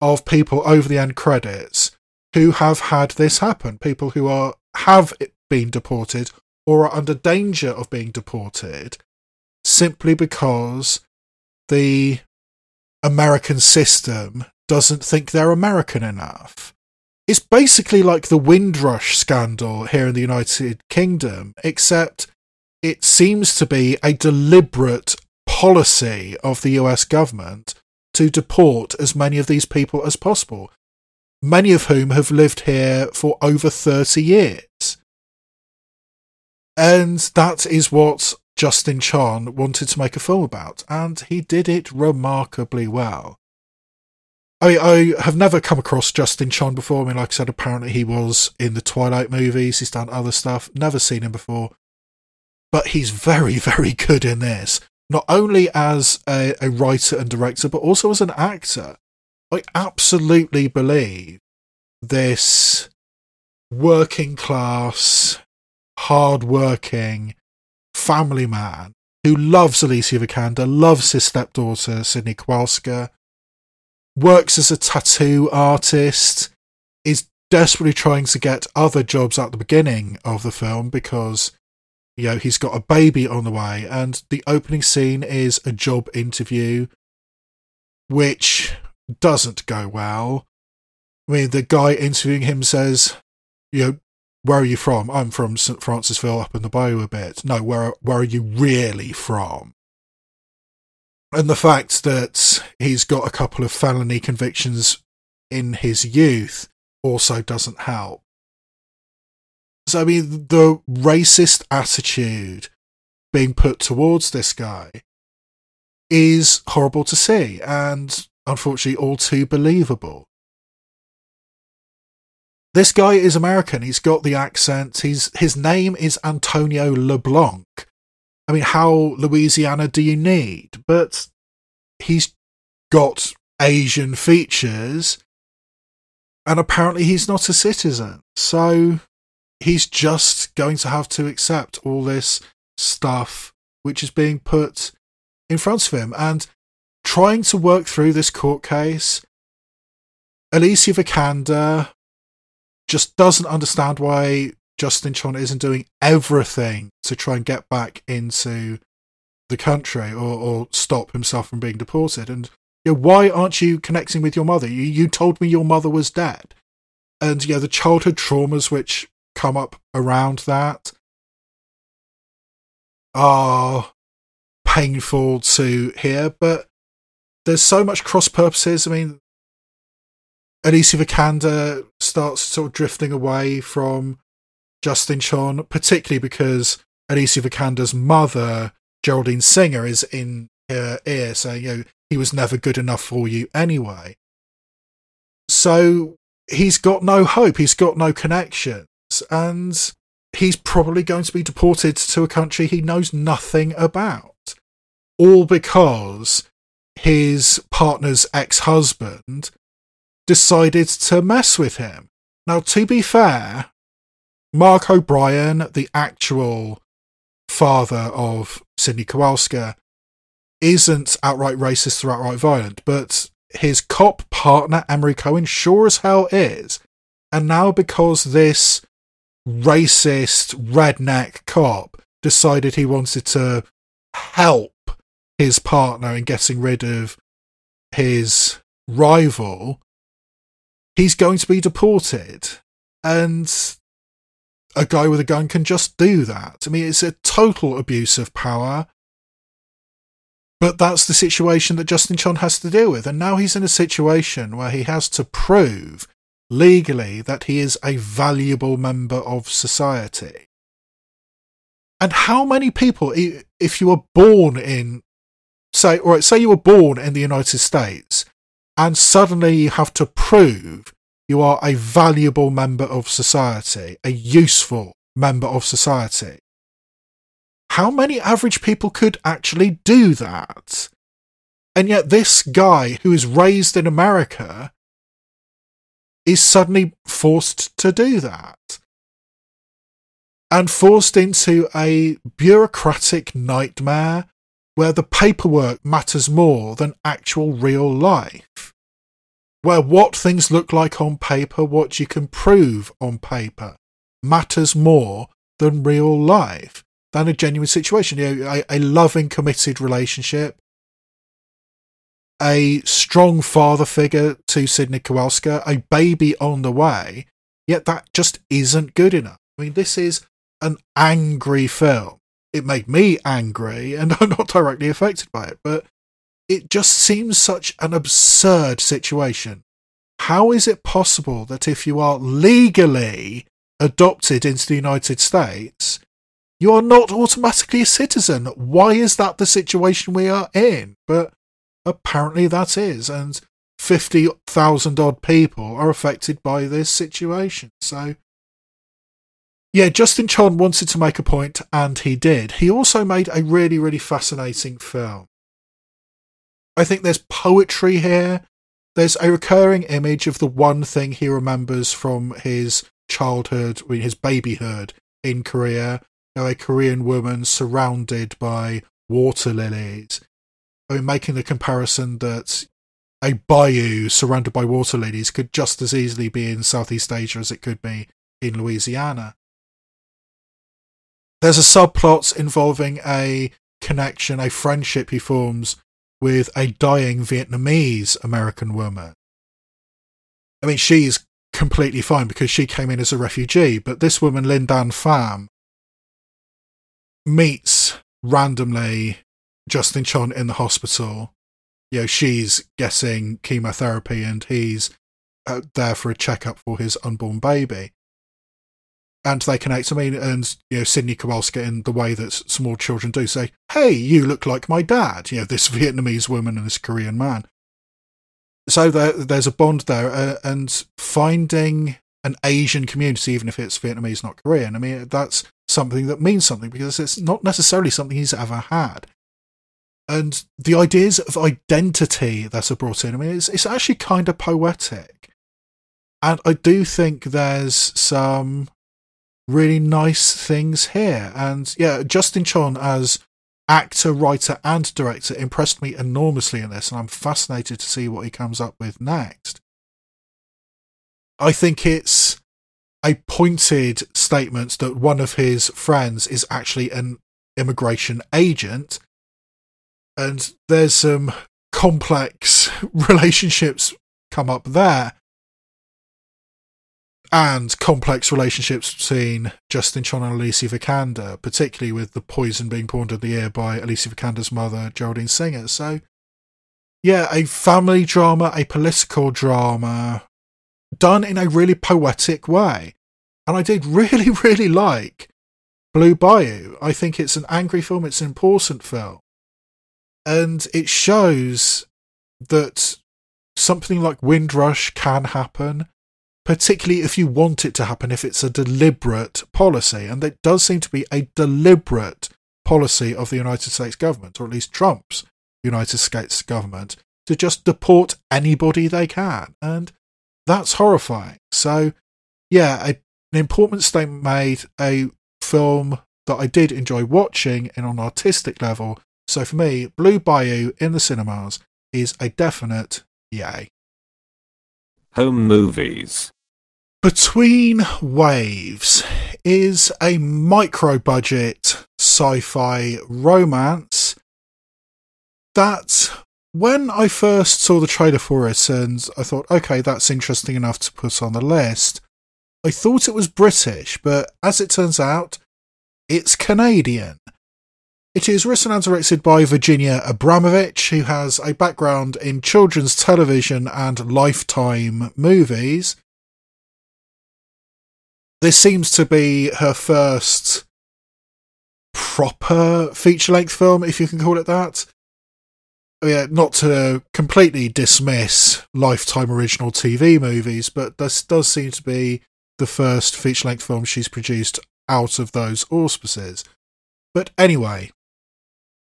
of people over the end credits who have had this happen. People who are have been deported or are under danger of being deported simply because the American system doesn't think they're American enough. It's basically like the Windrush scandal here in the United Kingdom, except it seems to be a deliberate policy of the US government to deport as many of these people as possible, many of whom have lived here for over 30 years. And that is what Justin Chon wanted to make a film about, and he did it remarkably well. I, I have never come across Justin Chon before. I mean, like I said, apparently he was in the Twilight movies. He's done other stuff. Never seen him before. But he's very, very good in this. Not only as a, a writer and director, but also as an actor. I absolutely believe this working class, hard working family man who loves Alicia Vikander, loves his stepdaughter, Sydney Kowalske, works as a tattoo artist, is desperately trying to get other jobs at the beginning of the film because you know he's got a baby on the way. And the opening scene is a job interview which doesn't go well. I mean the guy interviewing him says you know where are you from? I'm from st francisville up in the bayou a bit. No where where are you really from? And the fact that he's got a couple of felony convictions in his youth also doesn't help. So, I mean, the racist attitude being put towards this guy is horrible to see and unfortunately all too believable. this guy is American. He's got the accent. He's his name is Antonio LeBlanc. I mean, how Louisiana do you need? But he's got Asian features, and apparently he's not a citizen. So he's just going to have to accept all this stuff which is being put in front of him. And trying to work through this court case, Alicia Vikander just doesn't understand why Justin Chon isn't doing everything to try and get back into the country or, or stop himself from being deported. And you know, why aren't you connecting with your mother? You, you told me your mother was dead. And you know, the childhood traumas which come up around that are painful to hear, but there's so much cross purposes. I mean, Alicia Vikander starts sort of drifting away from Justin Chon, particularly because Alicia Vikander's mother, Geraldine Singer, is in her ear saying, you know, he was never good enough for you anyway. So he's got no hope, he's got no connections, and he's probably going to be deported to a country he knows nothing about. All because his partner's ex husband decided to mess with him. Now, to be fair, Mark O'Brien, the actual father of Sydney Kowalske, isn't outright racist or outright violent, but his cop partner, Emory Cohen, sure as hell is. And now, because this racist redneck cop decided he wanted to help his partner in getting rid of his rival, he's going to be deported. And a guy with a gun can just do that. I mean, it's a total abuse of power. But that's the situation that Justin Chon has to deal with. And now he's in a situation where he has to prove legally that he is a valuable member of society. And how many people, if you were born in, say, or say you were born in the United States, and suddenly you have to prove you are a valuable member of society, a useful member of society. How many average people could actually do that? And yet, this guy who is raised in America is suddenly forced to do that. And forced into a bureaucratic nightmare where the paperwork matters more than actual real life where what things look like on paper, what you can prove on paper, matters more than real life, than a genuine situation. You know, a, a loving, committed relationship, a strong father figure to Sydney Kowalske, a baby on the way, yet that just isn't good enough. I mean, this is an angry film. It made me angry, and I'm not directly affected by it, but it just seems such an absurd situation. How is it possible that if you are legally adopted into the United States, you are not automatically a citizen? Why is that the situation we are in? But apparently that is, and 50,000 odd people are affected by this situation. So, yeah, Justin Chon wanted to make a point, and he did. He also made a really, really fascinating film. I think there's poetry here. There's a recurring image of the one thing he remembers from his childhood, his babyhood in Korea. You know, a Korean woman surrounded by water lilies. I mean, making the comparison that a bayou surrounded by water lilies could just as easily be in Southeast Asia as it could be in Louisiana. There's a subplot involving a connection, a friendship he forms with a dying Vietnamese American woman. I mean, she's completely fine because she came in as a refugee, but this woman, Linh Dan Pham, meets randomly Justin Chon in the hospital. You know, she's getting chemotherapy and he's uh, there for a checkup for his unborn baby and they connect. I mean, and you know, Sydney Kowalske in the way that small children do say, "Hey, you look like my dad." You know, this Vietnamese woman and this Korean man. So there, there's a bond there, uh, and finding an Asian community, even if it's Vietnamese, not Korean. I mean, that's something that means something because it's not necessarily something he's ever had. And the ideas of identity that are brought in, I mean, it's, it's actually kind of poetic. And I do think there's some really nice things here. And yeah, Justin Chon as actor, writer, and director impressed me enormously in this, and I'm fascinated to see what he comes up with next. I think it's a pointed statement that one of his friends is actually an immigration agent, and there's some complex relationships come up there and complex relationships between Justin Chon and Alicia Vikander, particularly with the poison being poured in the ear by Alicia Vikander's mother, Geraldine Singer. So, yeah, a family drama, a political drama, done in a really poetic way. And I did really, really like Blue Bayou. I think it's an angry film, it's an important film. And it shows that something like Windrush can happen particularly if you want it to happen, if it's a deliberate policy. And it does seem to be a deliberate policy of the United States government, or at least Trump's United States government, to just deport anybody they can. And that's horrifying. So, yeah, a, an important statement made, a film that I did enjoy watching in on an artistic level. So for me, Blue Bayou in the cinemas is a definite yay. Home movies. Between Waves is a micro budget sci fi romance that when I first saw the trailer for it and I thought, okay, that's interesting enough to put on the list, I thought it was British, but as it turns out, it's Canadian. It is written and directed by Virginia Abramovich, who has a background in children's television and lifetime movies. This seems to be her first proper feature length film, if you can call it that. Oh, yeah, not to completely dismiss lifetime original TV movies, but this does seem to be the first feature length film she's produced out of those auspices. But anyway,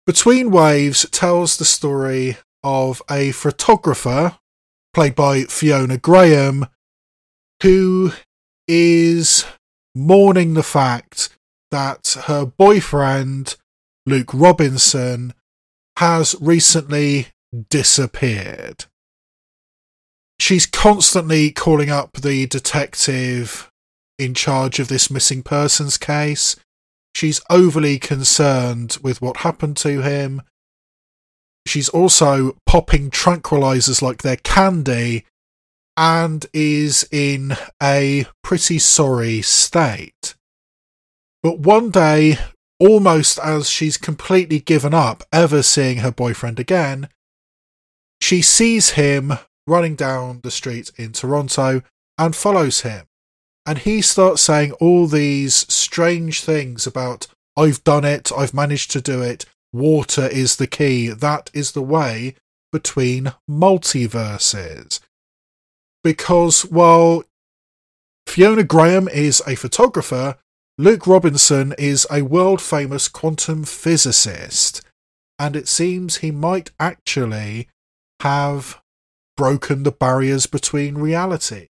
between Waves tells the story of a photographer, played by Fiona Graham, who is mourning the fact that her boyfriend, Luke Robinson, has recently disappeared. She's constantly calling up the detective in charge of this missing persons case She's overly concerned with what happened to him. She's also popping tranquilizers like they're candy and is in a pretty sorry state. But one day, almost as she's completely given up ever seeing her boyfriend again, she sees him running down the street in Toronto and follows him. And he starts saying all these strange things about, I've done it, I've managed to do it, water is the key, that is the way between multiverses. Because while Fiona Graham is a photographer, Luke Robinson is a world famous quantum physicist, and it seems he might actually have broken the barriers between reality.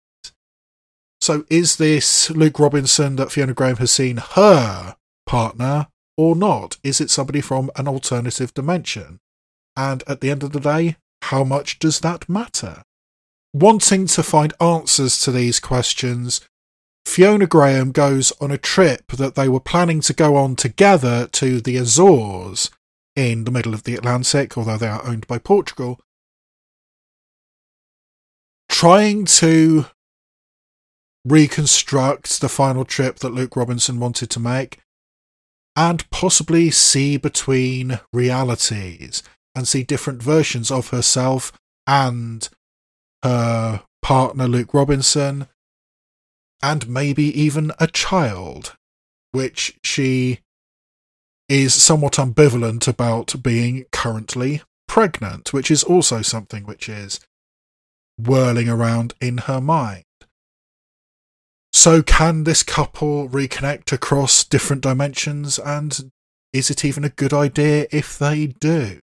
So is this Luke Robinson that Fiona Graham has seen her partner or not? Is it somebody from an alternative dimension? And at the end of the day, how much does that matter? Wanting to find answers to these questions, Fiona Graham goes on a trip that they were planning to go on together to the Azores in the middle of the Atlantic, although they are owned by Portugal, trying to reconstruct the final trip that Luke Robinson wanted to make, and possibly see between realities and see different versions of herself and her partner Luke Robinson, and maybe even a child, which she is somewhat ambivalent about being currently pregnant, which is also something which is whirling around in her mind. So, can this couple reconnect across different dimensions? And is it even a good idea if they do?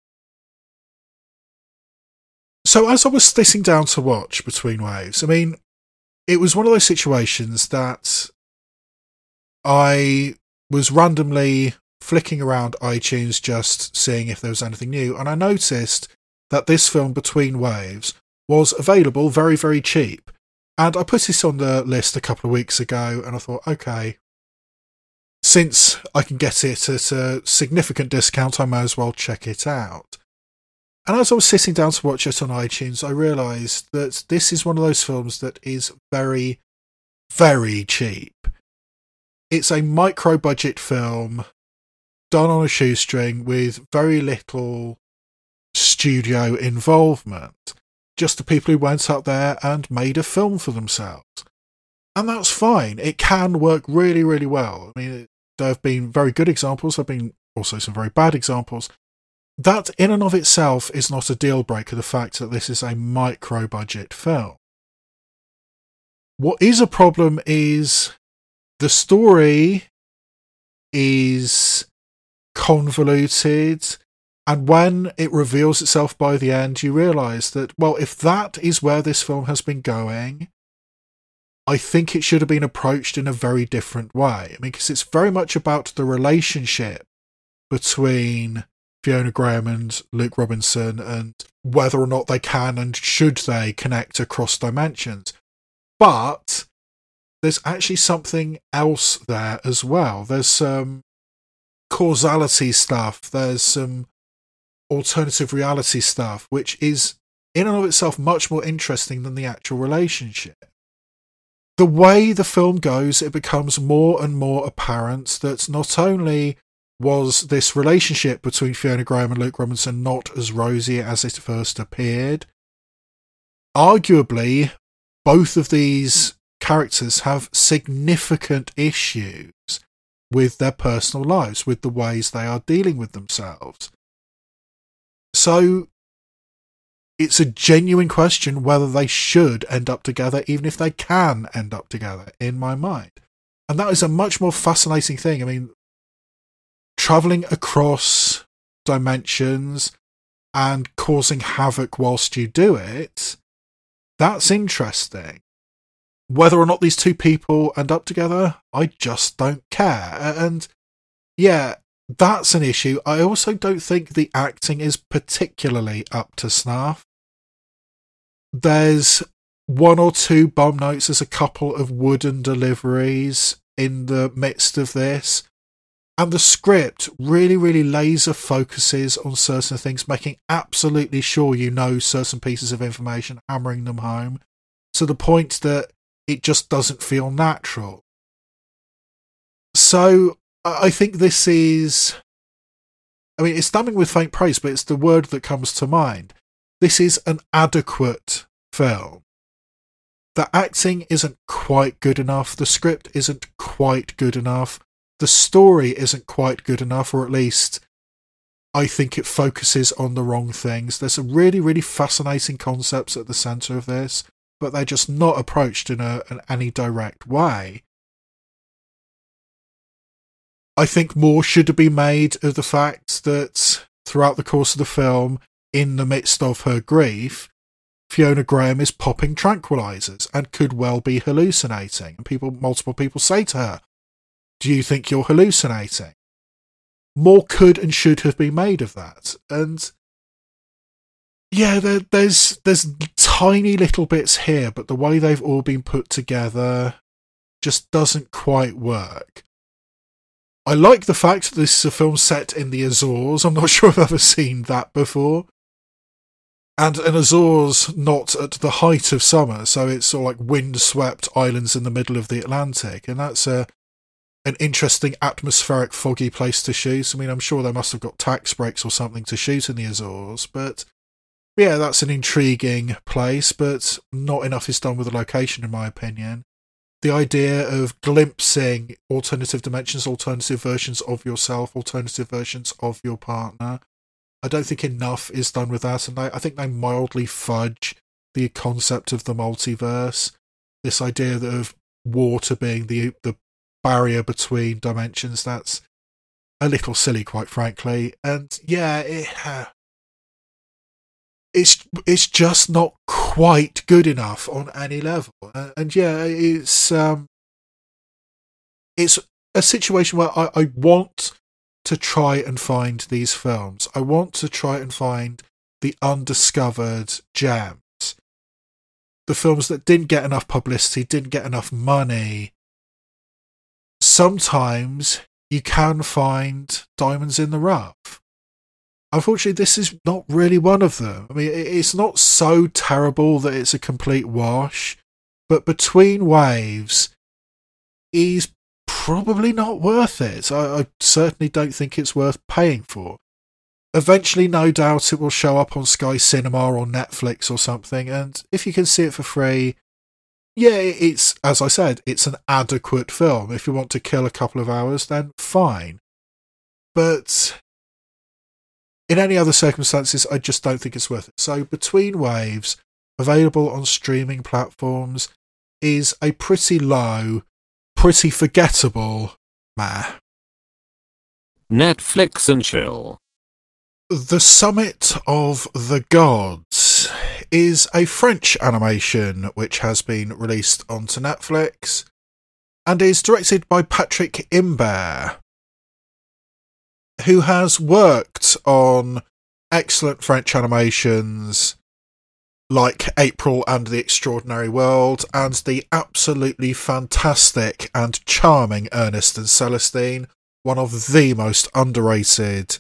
So, as I was sitting down to watch Between Waves, I mean, it was one of those situations that I was randomly flicking around iTunes just seeing if there was anything new, and I noticed that this film, Between Waves, was available very, very cheap. And I put this on the list a couple of weeks ago, and I thought, okay, since I can get it at a significant discount, I may as well check it out. And as I was sitting down to watch it on iTunes, I realised that this is one of those films that is very, very cheap. It's a micro budget film done on a shoestring with very little studio involvement. Just the people who went up there and made a film for themselves. And that's fine. It can work really, really well. I mean, there have been very good examples, there have been also some very bad examples. That, in and of itself, is not a deal breaker, the fact that this is a micro budget film. What is a problem is the story is convoluted. And when it reveals itself by the end, you realize that, well, if that is where this film has been going, I think it should have been approached in a very different way. I mean, because it's very much about the relationship between Fiona Graham and Luke Robinson and whether or not they can and should they connect across dimensions. But there's actually something else there as well. There's some causality stuff, there's some alternative reality stuff, which is in and of itself much more interesting than the actual relationship. The way the film goes, it becomes more and more apparent that not only was this relationship between Fiona Graham and Luke Robinson not as rosy as it first appeared, arguably, both of these characters have significant issues with their personal lives, with the ways they are dealing with themselves. So it's a genuine question whether they should end up together, even if they can end up together, in my mind. And that is a much more fascinating thing. I mean, traveling across dimensions and causing havoc whilst you do it, that's interesting. Whether or not these two people end up together, I just don't care. And yeah, that's an issue. I also don't think the acting is particularly up to snuff. There's one or two bomb notes, there's a couple of wooden deliveries in the midst of this. And the script really, really laser focuses on certain things, making absolutely sure you know certain pieces of information, hammering them home to the point that it just doesn't feel natural. So I think this is. I mean, it's damning with faint praise, but it's the word that comes to mind. This is an adequate film. The acting isn't quite good enough. The script isn't quite good enough. The story isn't quite good enough, or at least I think it focuses on the wrong things. There's some really, really fascinating concepts at the centre of this, but they're just not approached in, a, in any direct way. I think more should have been made of the fact that throughout the course of the film, in the midst of her grief, Fiona Graham is popping tranquilizers and could well be hallucinating. And people, multiple people say to her, "Do you think you're hallucinating?" More could and should have been made of that, and yeah, there, there's there's tiny little bits here, but the way they've all been put together just doesn't quite work. I like the fact that this is a film set in the Azores. I'm not sure I've ever seen that before. And an Azores not at the height of summer, so it's sort of like wind-swept islands in the middle of the Atlantic, and that's a an interesting atmospheric foggy place to shoot. I mean, I'm sure they must have got tax breaks or something to shoot in the Azores, but yeah, that's an intriguing place, but not enough is done with the location, in my opinion the idea of glimpsing alternative dimensions, alternative versions of yourself, alternative versions of your partner. I don't think enough is done with that, and I, I think they mildly fudge the concept of the multiverse. This idea of water being the the barrier between dimensions. That's a little silly, quite frankly. And yeah, it, it's it's just not quite good enough on any level. And yeah, it's um, it's a situation where I, I want to try and find these films. I want to try and find the undiscovered gems. The films that didn't get enough publicity, didn't get enough money. Sometimes you can find diamonds in the rough. Unfortunately, this is not really one of them. I mean, it's not so terrible that it's a complete wash, but between waves, he's probably not worth it. I, I certainly don't think it's worth paying for. Eventually, no doubt it will show up on Sky Cinema or Netflix or something, and if you can see it for free, yeah, it's, as I said, it's an adequate film. If you want to kill a couple of hours, then fine. But in any other circumstances, I just don't think it's worth it. So, Between Waves, available on streaming platforms, is a pretty low, pretty forgettable meh. Netflix and chill. The Summit of the Gods is a French animation which has been released onto Netflix and is directed by Patrick Imbert, who has worked on excellent French animations like April and the Extraordinary World and the absolutely fantastic and charming Ernest and Celestine, one of the most underrated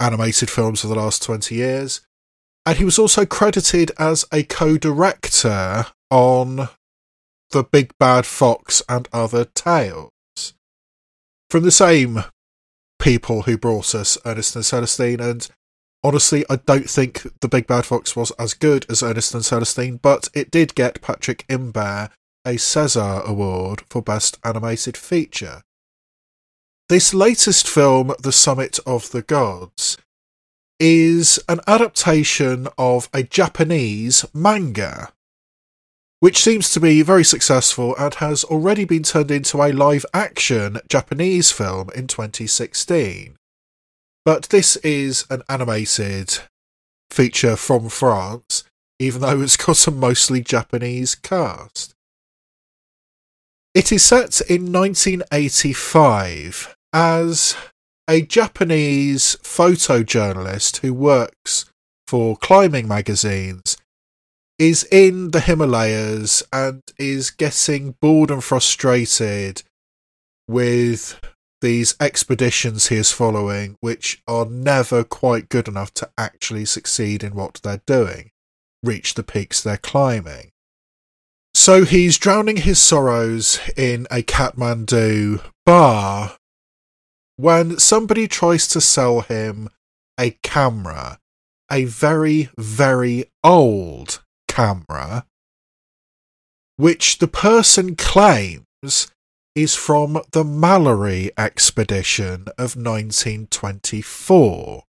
animated films of the last 20 years. And he was also credited as a co director on The Big Bad Fox and Other Tales. From the same people who brought us Ernest and Celestine, and honestly, I don't think The Big Bad Fox was as good as Ernest and Celestine, but it did get Patrick Imbert a César Award for Best Animated Feature. This latest film, The Summit of the Gods, is an adaptation of a Japanese manga, which seems to be very successful and has already been turned into a live action Japanese film in 2016. But this is an animated feature from France, even though it's got a mostly Japanese cast. It is set in 1985 as a Japanese photojournalist who works for climbing magazines is in the Himalayas and is getting bored and frustrated with these expeditions he is following, which are never quite good enough to actually succeed in what they're doing, reach the peaks they're climbing. So he's drowning his sorrows in a Kathmandu bar when somebody tries to sell him a camera, a very, very old camera, which the person claims is from the Mallory expedition of 1924.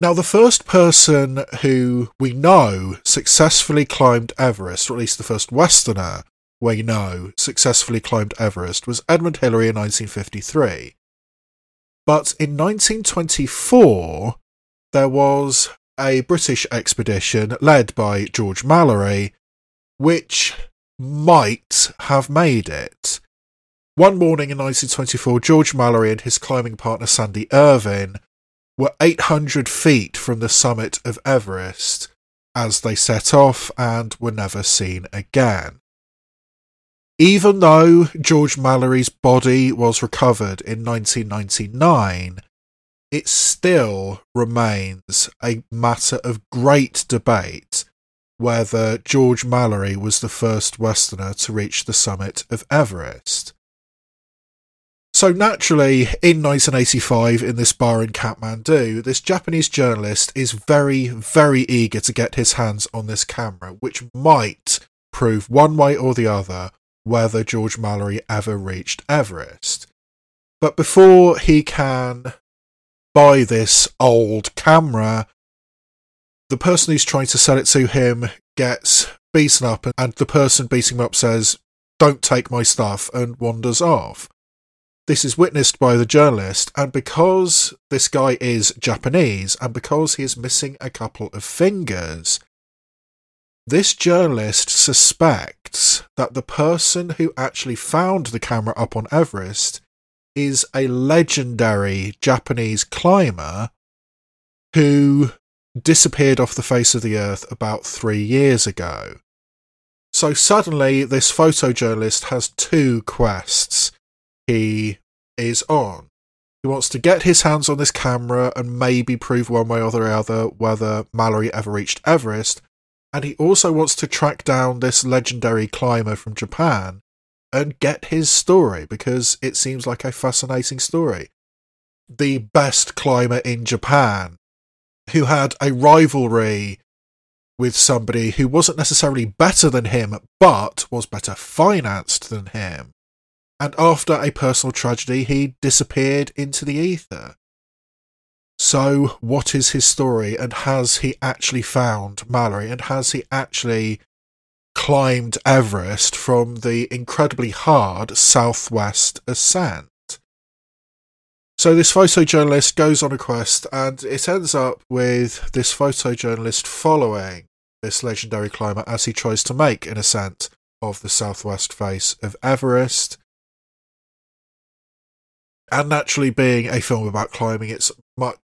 Now, the first person who we know successfully climbed Everest, or at least the first Westerner we know successfully climbed Everest, was Edmund Hillary in 1953. But in 1924, there was a British expedition led by George Mallory, which might have made it. One morning in 1924, George Mallory and his climbing partner Sandy Irvine were 800 feet from the summit of Everest as they set off and were never seen again. Even though George Mallory's body was recovered in 1999, it still remains a matter of great debate whether George Mallory was the first Westerner to reach the summit of Everest. So, naturally, in 1985, in this bar in Kathmandu, this Japanese journalist is very, very eager to get his hands on this camera, which might prove one way or the other whether George Mallory ever reached Everest. But before he can buy this old camera, the person who's trying to sell it to him gets beaten up, and the person beating him up says, don't take my stuff, and wanders off. This is witnessed by the journalist, and because this guy is Japanese, and because he is missing a couple of fingers, this journalist suspects that the person who actually found the camera up on Everest is a legendary Japanese climber who disappeared off the face of the earth about three years ago. So suddenly, this photojournalist has two quests he is on. He wants to get his hands on this camera and maybe prove one way or the other whether Mallory ever reached Everest. And he also wants to track down this legendary climber from Japan and get his story because it seems like a fascinating story. The best climber in Japan who had a rivalry with somebody who wasn't necessarily better than him, but was better financed than him. And after a personal tragedy, he disappeared into the ether. So, what is his story? And has he actually found Mallory? And has he actually climbed Everest from the incredibly hard southwest ascent? So this photojournalist goes on a quest, and it ends up with this photojournalist following this legendary climber as he tries to make an ascent of the southwest face of Everest. And naturally, being a film about climbing, it's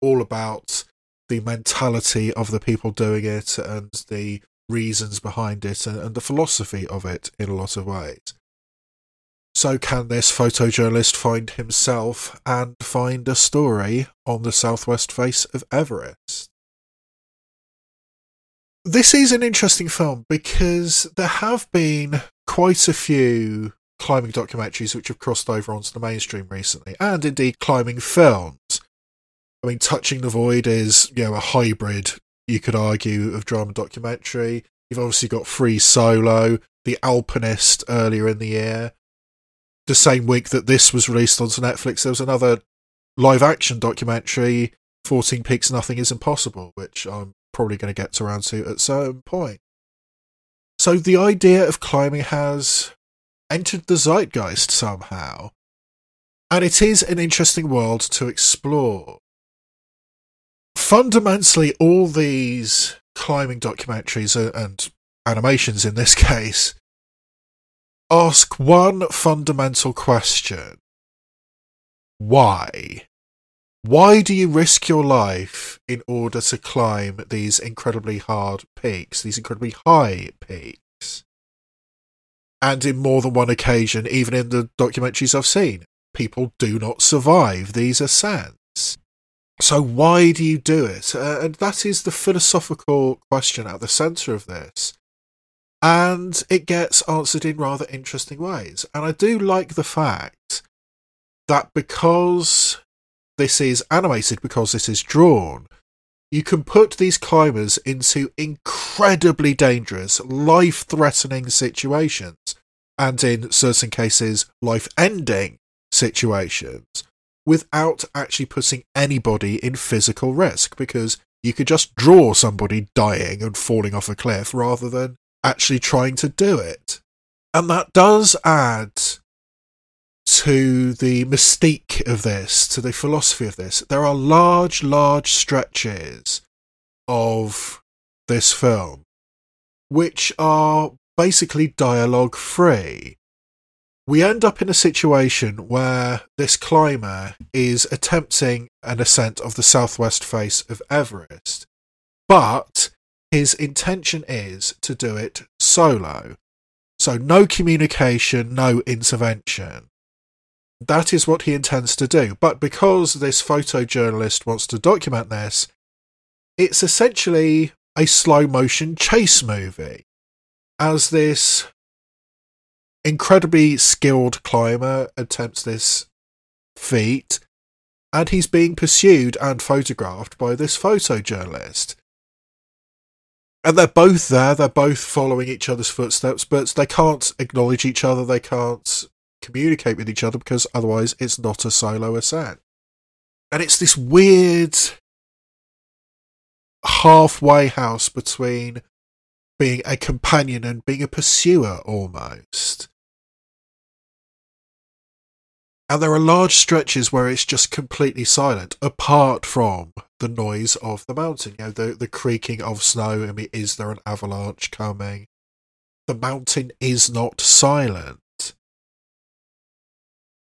all about the mentality of the people doing it and the reasons behind it and, and the philosophy of it in a lot of ways. So, can this photojournalist find himself and find a story on the southwest face of Everest? This is an interesting film because there have been quite a few climbing documentaries which have crossed over onto the mainstream recently, and indeed climbing films. I mean, Touching the Void is, you know, a hybrid, you could argue, of drama documentary. You've obviously got Free Solo, The Alpinist earlier in the year the same week that this was released onto Netflix, there was another live action documentary, 14 Peaks Nothing is Impossible, which I'm probably going to get around to at some point. So the idea of climbing has entered the zeitgeist somehow, and it is an interesting world to explore. Fundamentally, all these climbing documentaries and animations in this case ask one fundamental question Why? Why do you risk your life in order to climb these incredibly hard peaks, these incredibly high peaks? And in more than one occasion, even in the documentaries I've seen, people do not survive these ascents. So, why do you do it? Uh, and that is the philosophical question at the centre of this and it gets answered in rather interesting ways. And I do like the fact that because this is animated, because this is drawn, you can put these climbers into incredibly dangerous, life threatening situations, and in certain cases, life ending situations, without actually putting anybody in physical risk because you could just draw somebody dying and falling off a cliff rather than actually trying to do it. And that does add to the mystique of this, to the philosophy of this. There are large, large stretches of this film which are basically dialogue free. We end up in a situation where this climber is attempting an ascent of the southwest face of Everest, but his intention is to do it solo. So, no communication, no intervention. That is what he intends to do. But because this photojournalist wants to document this, it's essentially a slow motion chase movie. As this incredibly skilled climber attempts this feat, and he's being pursued and photographed by this photojournalist and they're both there. They're both following each other's footsteps, but they can't acknowledge each other. They can't communicate with each other because otherwise it's not a solo ascent. And it's this weird halfway house between being a companion and being a pursuer almost. And there are large stretches where it's just completely silent, apart from the noise of the mountain. You know, the, the creaking of snow. I mean, is there an avalanche coming? The mountain is not silent.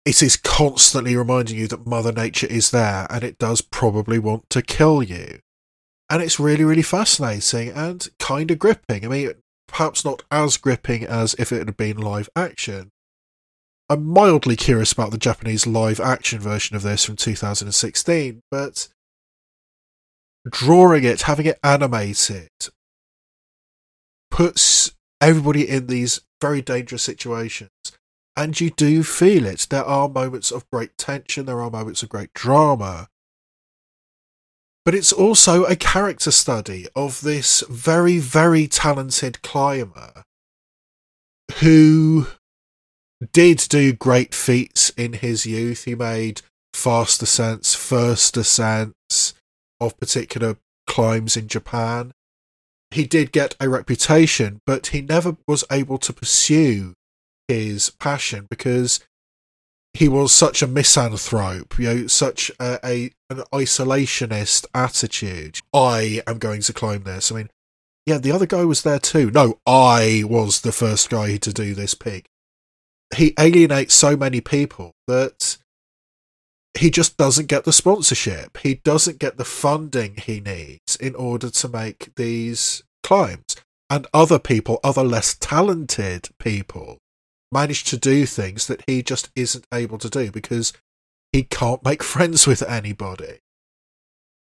It is constantly reminding you that Mother Nature is there and it does probably want to kill you. And it's really, really fascinating and kind of gripping. I mean, perhaps not as gripping as if it had been live action, I'm mildly curious about the Japanese live action version of this from 2016, but drawing it, having it animated, puts everybody in these very dangerous situations. And you do feel it. There are moments of great tension, there are moments of great drama. But it's also a character study of this very, very talented climber who did do great feats in his youth. He made fast ascents, first ascents of particular climbs in Japan. He did get a reputation, but he never was able to pursue his passion because he was such a misanthrope, you know, such a, a an isolationist attitude. I am going to climb this. I mean, yeah, the other guy was there too. No, I was the first guy to do this peak he alienates so many people that he just doesn't get the sponsorship. He doesn't get the funding he needs in order to make these climbs. And other people, other less talented people, manage to do things that he just isn't able to do because he can't make friends with anybody.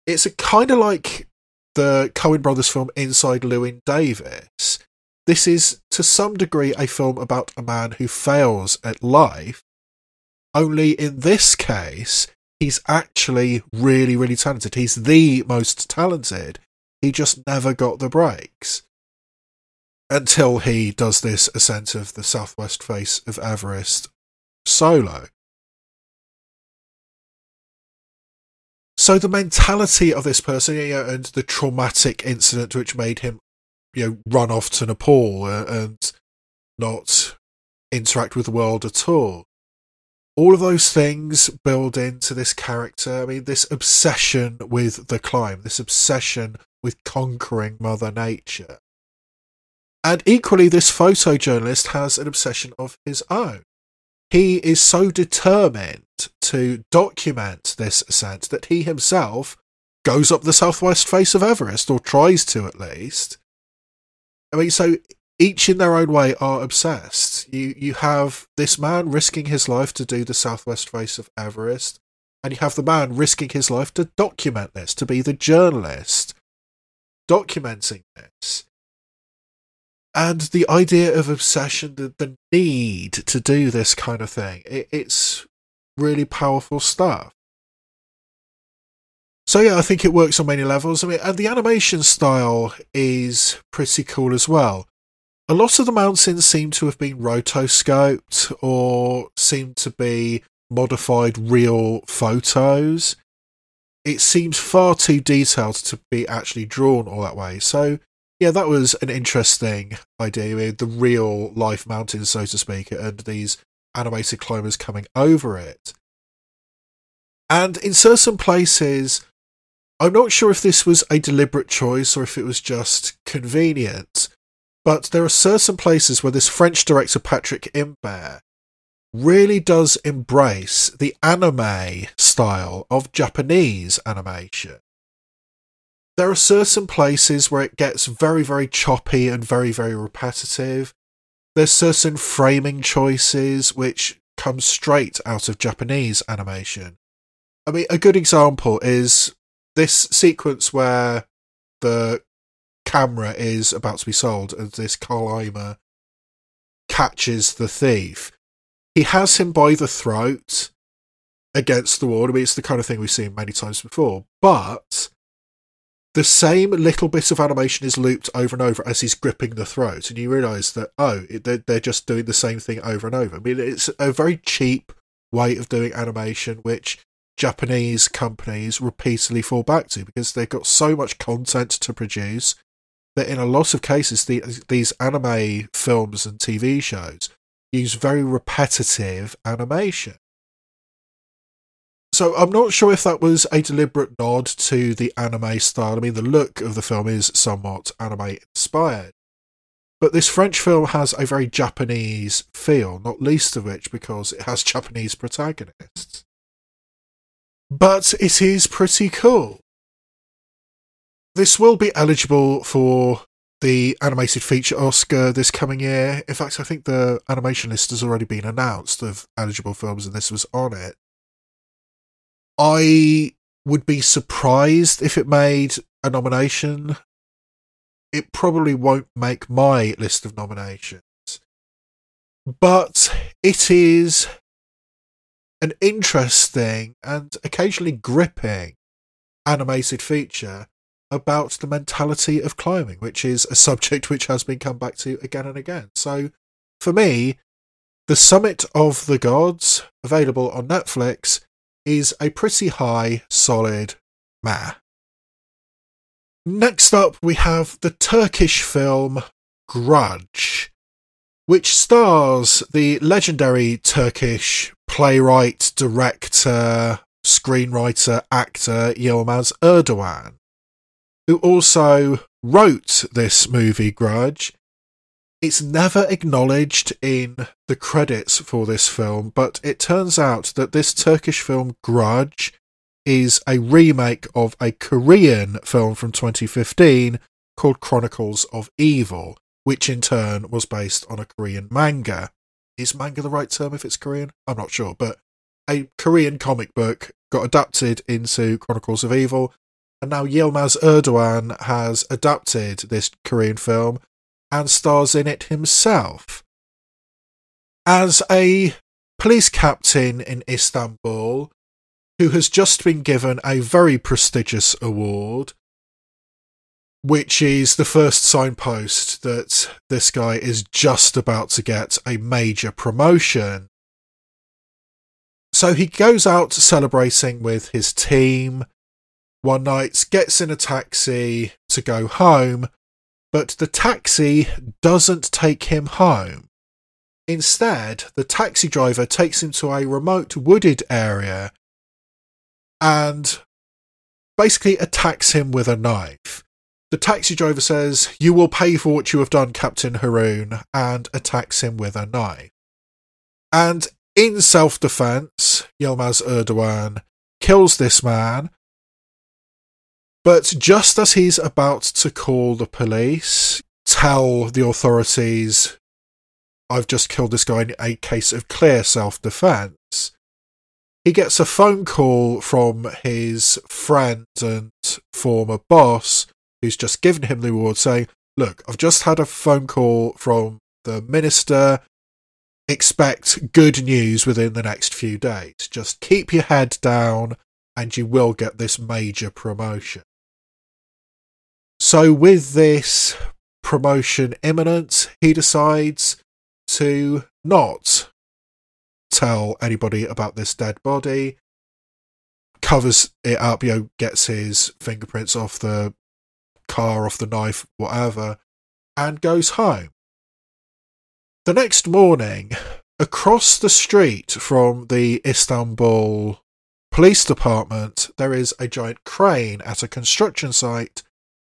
It's kind of like the Coen brothers film Inside Llewyn Davis, this is, to some degree, a film about a man who fails at life. Only in this case, he's actually really, really talented. He's the most talented. He just never got the breaks. Until he does this ascent of the southwest face of Everest solo. So the mentality of this person and the traumatic incident which made him you know run off to Nepal uh, and not interact with the world at all. All of those things build into this character. I mean, this obsession with the climb, this obsession with conquering Mother Nature. And equally, this photojournalist has an obsession of his own. He is so determined to document this ascent that he himself goes up the southwest face of Everest, or tries to at least, I mean, so each in their own way are obsessed. You you have this man risking his life to do the southwest face of Everest, and you have the man risking his life to document this, to be the journalist documenting this. And the idea of obsession, the, the need to do this kind of thing, it, it's really powerful stuff. So yeah, I think it works on many levels. I mean, and the animation style is pretty cool as well. A lot of the mountains seem to have been rotoscoped or seem to be modified real photos. It seems far too detailed to be actually drawn all that way. So yeah, that was an interesting idea. with the real life mountains, so to speak, and these animated climbers coming over it. And in certain places, I'm not sure if this was a deliberate choice or if it was just convenient, but there are certain places where this French director Patrick Imbert really does embrace the anime style of Japanese animation. There are certain places where it gets very, very choppy and very, very repetitive. There's certain framing choices which come straight out of Japanese animation. I mean, a good example is this sequence where the camera is about to be sold and this climber catches the thief, he has him by the throat against the wall. I mean, it's the kind of thing we've seen many times before, but the same little bit of animation is looped over and over as he's gripping the throat, and you realise that oh, they're just doing the same thing over and over. I mean, it's a very cheap way of doing animation, which Japanese companies repeatedly fall back to because they've got so much content to produce that in a lot of cases the, these anime films and TV shows use very repetitive animation. So I'm not sure if that was a deliberate nod to the anime style. I mean, the look of the film is somewhat anime inspired. But this French film has a very Japanese feel, not least of which because it has Japanese protagonists. But it is pretty cool. This will be eligible for the animated feature Oscar this coming year. In fact, I think the animation list has already been announced of eligible films, and this was on it. I would be surprised if it made a nomination. It probably won't make my list of nominations. But it is an interesting and occasionally gripping animated feature about the mentality of climbing, which is a subject which has been come back to again and again. So for me, The Summit of the Gods, available on Netflix, is a pretty high, solid meh. Next up, we have the Turkish film Grudge, which stars the legendary Turkish playwright, director, screenwriter, actor Yilmaz Erdogan, who also wrote this movie Grudge. It's never acknowledged in the credits for this film, but it turns out that this Turkish film Grudge is a remake of a Korean film from 2015 called Chronicles of Evil, which in turn was based on a Korean manga. Is manga the right term if it's Korean? I'm not sure, but a Korean comic book got adapted into Chronicles of Evil, and now Yilmaz Erdogan has adapted this Korean film and stars in it himself. As a police captain in Istanbul, who has just been given a very prestigious award, which is the first signpost that this guy is just about to get a major promotion. So he goes out celebrating with his team one night, gets in a taxi to go home, but the taxi doesn't take him home. Instead, the taxi driver takes him to a remote wooded area and basically attacks him with a knife. The taxi driver says, You will pay for what you have done, Captain Haroon, and attacks him with a knife. And in self defense, Yilmaz Erdogan kills this man. But just as he's about to call the police, tell the authorities, I've just killed this guy in a case of clear self defense, he gets a phone call from his friend and former boss who's just given him the award saying, Look, I've just had a phone call from the minister. Expect good news within the next few days. Just keep your head down and you will get this major promotion. So, with this promotion imminent, he decides to not tell anybody about this dead body. Covers it up, you know, gets his fingerprints off the car, off the knife, whatever, and goes home. The next morning, across the street from the Istanbul police department, there is a giant crane at a construction site,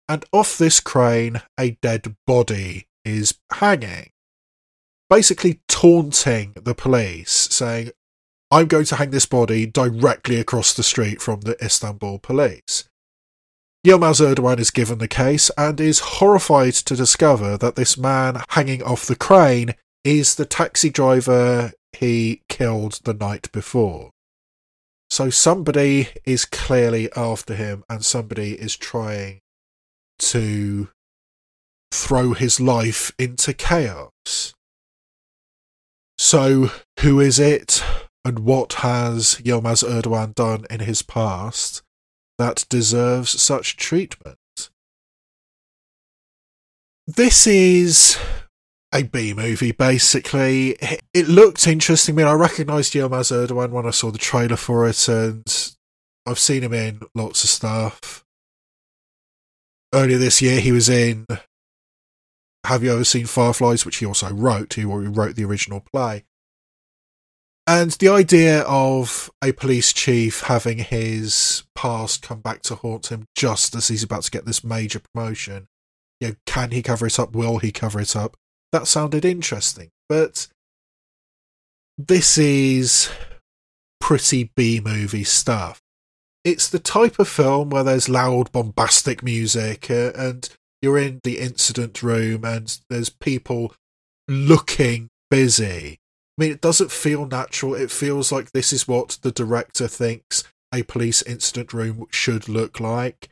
and off this crane, a dead body is hanging basically taunting the police, saying, I'm going to hang this body directly across the street from the Istanbul police. Yilmaz Erdogan is given the case and is horrified to discover that this man hanging off the crane is the taxi driver he killed the night before. So somebody is clearly after him and somebody is trying to throw his life into chaos. So, who is it, and what has Yilmaz Erdogan done in his past that deserves such treatment? This is a B movie, basically. It looked interesting. I mean, I recognised Yilmaz Erdogan when I saw the trailer for it, and I've seen him in lots of stuff. Earlier this year, he was in have you ever seen Fireflies, which he also wrote? He wrote the original play. And the idea of a police chief having his past come back to haunt him just as he's about to get this major promotion. You know, can he cover it up? Will he cover it up? That sounded interesting. But this is pretty B movie stuff. It's the type of film where there's loud, bombastic music uh, and you're in the incident room and there's people looking busy. I mean, it doesn't feel natural. It feels like this is what the director thinks a police incident room should look like.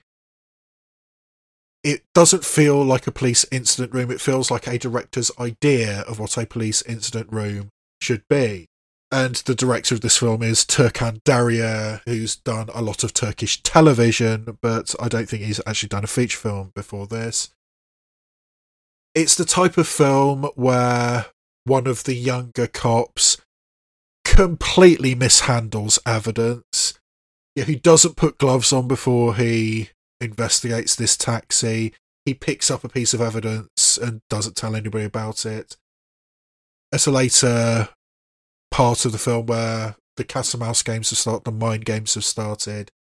It doesn't feel like a police incident room. It feels like a director's idea of what a police incident room should be. And the director of this film is Turkan Derya, who's done a lot of Turkish television, but I don't think he's actually done a feature film before this. It's the type of film where one of the younger cops completely mishandles evidence. He doesn't put gloves on before he investigates this taxi. He picks up a piece of evidence and doesn't tell anybody about it. At a later part of the film where the cat and mouse games have started, the mind games have started,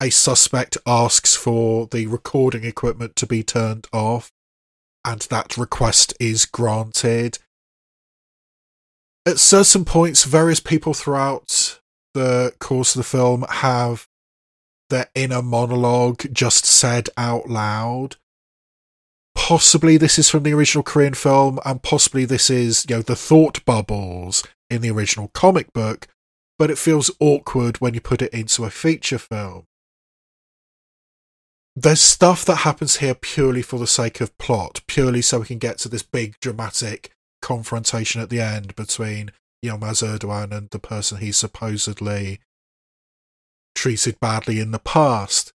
a suspect asks for the recording equipment to be turned off, and that request is granted at certain points, various people throughout the course of the film have their inner monologue just said out loud. Possibly this is from the original Korean film, and possibly this is, you know, the thought bubbles in the original comic book, but it feels awkward when you put it into a feature film. There's stuff that happens here purely for the sake of plot, purely so we can get to this big dramatic confrontation at the end between Yilmaz Erdogan and the person he supposedly treated badly in the past.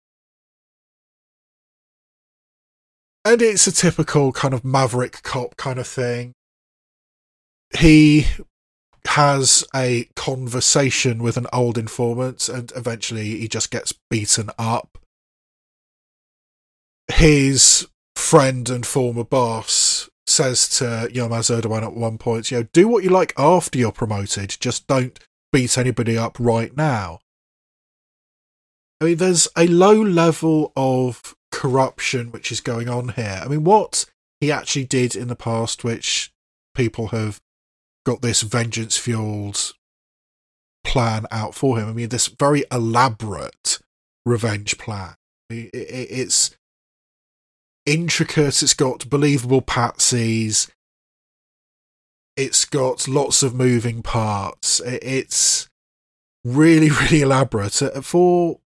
And it's a typical kind of maverick cop kind of thing. He has a conversation with an old informant and eventually he just gets beaten up. His friend and former boss says to Yilmaz Erdogan at one point, you know, do what you like after you're promoted, just don't beat anybody up right now. I mean, there's a low level of corruption which is going on here. I mean, what he actually did in the past, which people have got this vengeance fueled plan out for him. I mean, this very elaborate revenge plan. It's intricate. It's got believable patsies. It's got lots of moving parts. It's really, really elaborate uh, for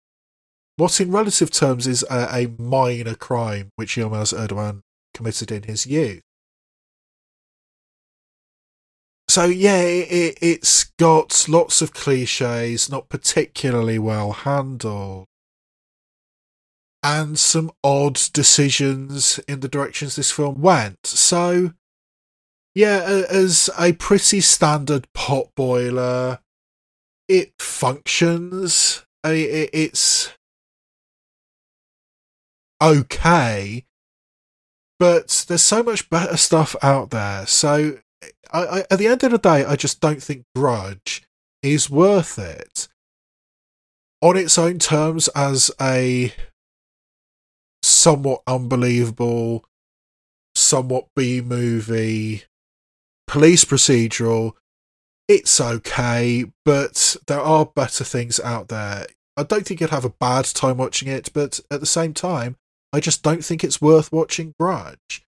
what, in relative terms, is a, a minor crime which Yilmaz Erdogan committed in his youth. So yeah, it, it's got lots of cliches, not particularly well handled and some odd decisions in the directions this film went. So, yeah, as a pretty standard potboiler, it functions. It's okay, but there's so much better stuff out there. So, I, I, at the end of the day, I just don't think Grudge is worth it on its own terms as a somewhat unbelievable, somewhat B movie, police procedural. It's okay, but there are better things out there. I don't think you'd have a bad time watching it, but at the same time, I just don't think it's worth watching Grudge.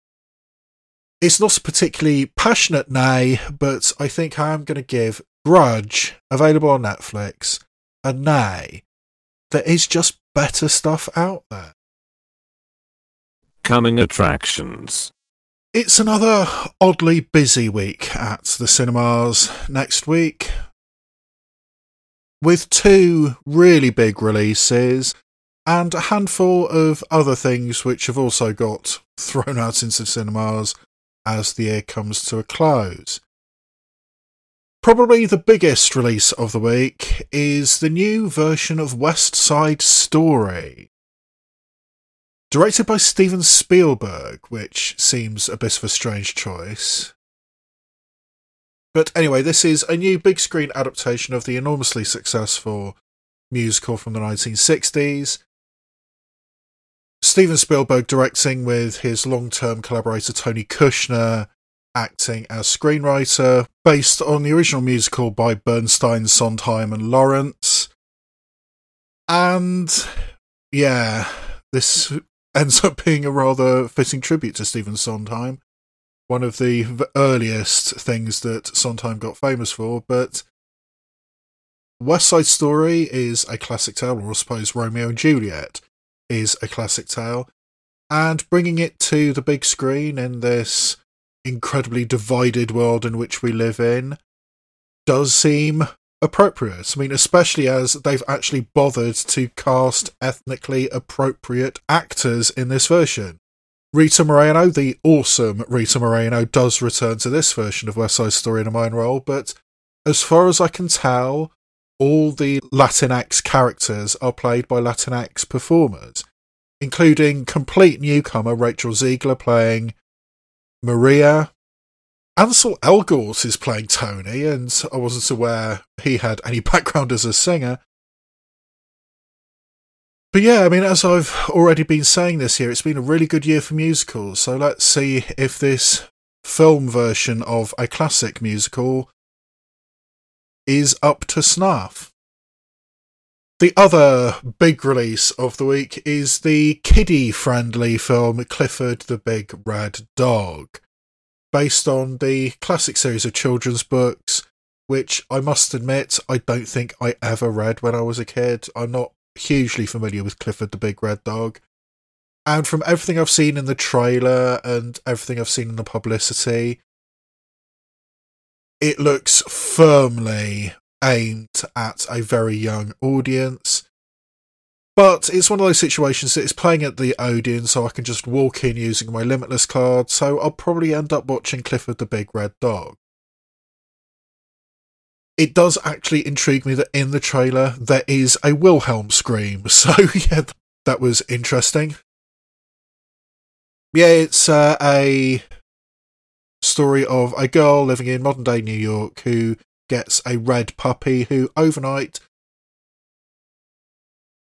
It's not a particularly passionate nay, but I think I am going to give Grudge, available on Netflix, a nay. There is just better stuff out there coming attractions. It's another oddly busy week at the cinemas next week. With two really big releases and a handful of other things which have also got thrown out into cinemas as the year comes to a close. Probably the biggest release of the week is the new version of West Side Story. Directed by Steven Spielberg, which seems a bit of a strange choice. But anyway, this is a new big screen adaptation of the enormously successful musical from the 1960s. Steven Spielberg directing with his long term collaborator Tony Kushner acting as screenwriter, based on the original musical by Bernstein, Sondheim, and Laurents. And yeah, this ends up being a rather fitting tribute to Stephen Sondheim. One of the earliest things that Sondheim got famous for, but West Side Story is a classic tale, or I suppose Romeo and Juliet is a classic tale, and bringing it to the big screen in this incredibly divided world in which we live in does seem appropriate. I mean, especially as they've actually bothered to cast ethnically appropriate actors in this version. Rita Moreno, the awesome Rita Moreno, does return to this version of West Side Story in a minor role, but as far as I can tell, all the Latinx characters are played by Latinx performers, including complete newcomer Rachel Zegler playing Maria, Ansel Elgort is playing Tony, and I wasn't aware he had any background as a singer. But yeah, I mean, as I've already been saying this year, it's been a really good year for musicals. So let's see if this film version of a classic musical is up to snuff. The other big release of the week is the kiddie friendly film Clifford the Big Red Dog based on the classic series of children's books, which I must admit I don't think I ever read when I was a kid. I'm not hugely familiar with Clifford the Big Red Dog. And from everything I've seen in the trailer and everything I've seen in the publicity, it looks firmly aimed at a very young audience. But it's one of those situations that it's playing at the Odeon, so I can just walk in using my Limitless card, so I'll probably end up watching Clifford the Big Red Dog. It does actually intrigue me that in the trailer there is a Wilhelm scream, so yeah, that was interesting. Yeah, it's uh, a story of a girl living in modern day New York who gets a red puppy who overnight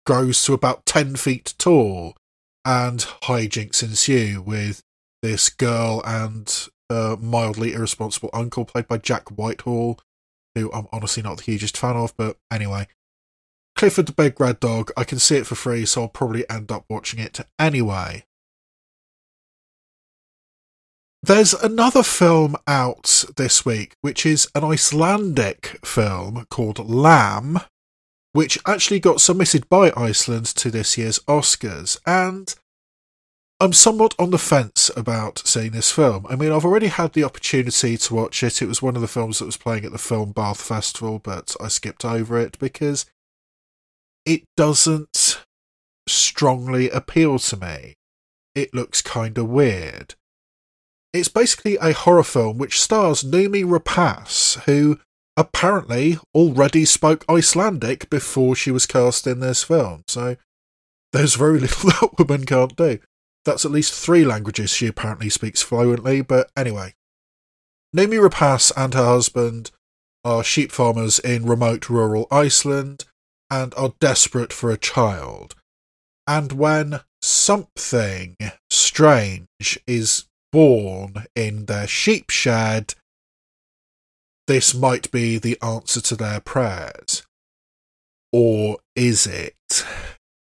grows to about 10 feet tall, and hijinks ensue with this girl and a mildly irresponsible uncle, played by Jack Whitehall, who I'm honestly not the hugest fan of, but anyway. Clifford the Big Red Dog, I can see it for free, so I'll probably end up watching it anyway. There's another film out this week, which is an Icelandic film called Lamb, which actually got submitted by Iceland to this year's Oscars. And I'm somewhat on the fence about seeing this film. I mean, I've already had the opportunity to watch it. It was one of the films that was playing at the Film Bath Festival, but I skipped over it because it doesn't strongly appeal to me. It looks kind of weird. It's basically a horror film which stars Noomi Rapace, who apparently already spoke Icelandic before she was cast in this film. So there's very little that woman can't do. That's at least three languages she apparently speaks fluently, but anyway. Noomi Rapace and her husband are sheep farmers in remote rural Iceland and are desperate for a child. And when something strange is born in their sheep shed, this might be the answer to their prayers. Or is it?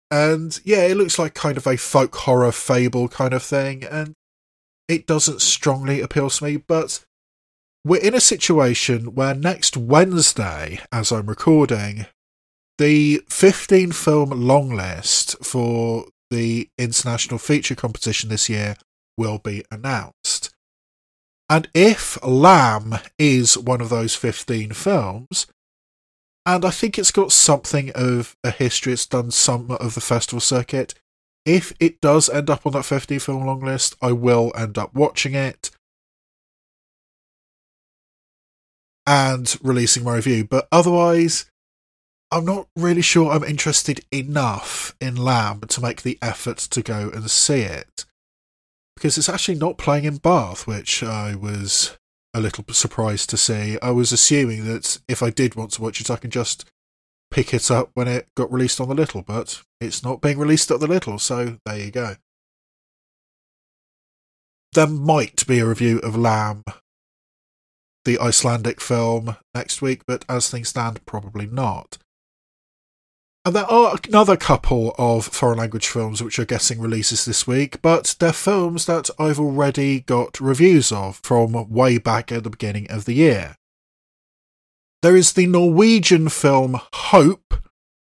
And yeah, it looks like kind of a folk horror fable kind of thing, and it doesn't strongly appeal to me, but we're in a situation where next Wednesday, as I'm recording, the 15 film long list for the international feature competition this year will be announced. And if Lamb is one of those 15 films, and I think it's got something of a history, it's done some of the festival circuit. If it does end up on that 15 film long list, I will end up watching it and releasing my review. But otherwise, I'm not really sure I'm interested enough in Lamb to make the effort to go and see it because it's actually not playing in Bath, which I was a little surprised to see. I was assuming that if I did want to watch it, I can just pick it up when it got released on the little, but it's not being released at the little, so there you go. There might be a review of Lamb, the Icelandic film, next week, but as things stand, probably not. And there are another couple of foreign language films which are getting releases this week, but they're films that I've already got reviews of from way back at the beginning of the year. There is the Norwegian film Hope,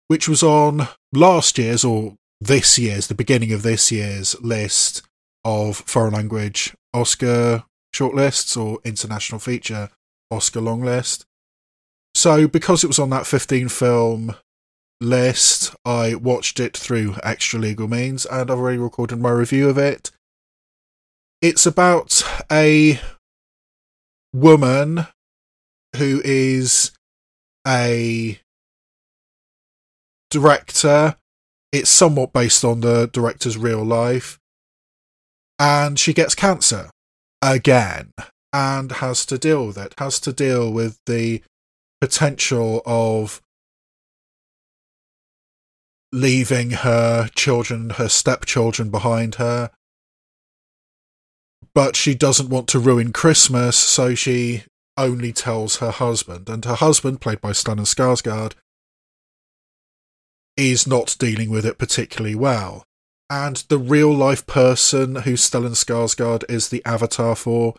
which was on last year's or this year's, the beginning of this year's list of foreign language Oscar shortlists or international feature Oscar long list. So, because it was on that 15 film list. I watched it through extra legal means and I've already recorded my review of it. It's about a woman who is a director. It's somewhat based on the director's real life. And she gets cancer again and has to deal with it, has to deal with the potential of leaving her children, her stepchildren behind her. But she doesn't want to ruin Christmas, so she only tells her husband. And her husband, played by Stellan Skarsgård, is not dealing with it particularly well. And the real life person who Stellan Skarsgård is the avatar for,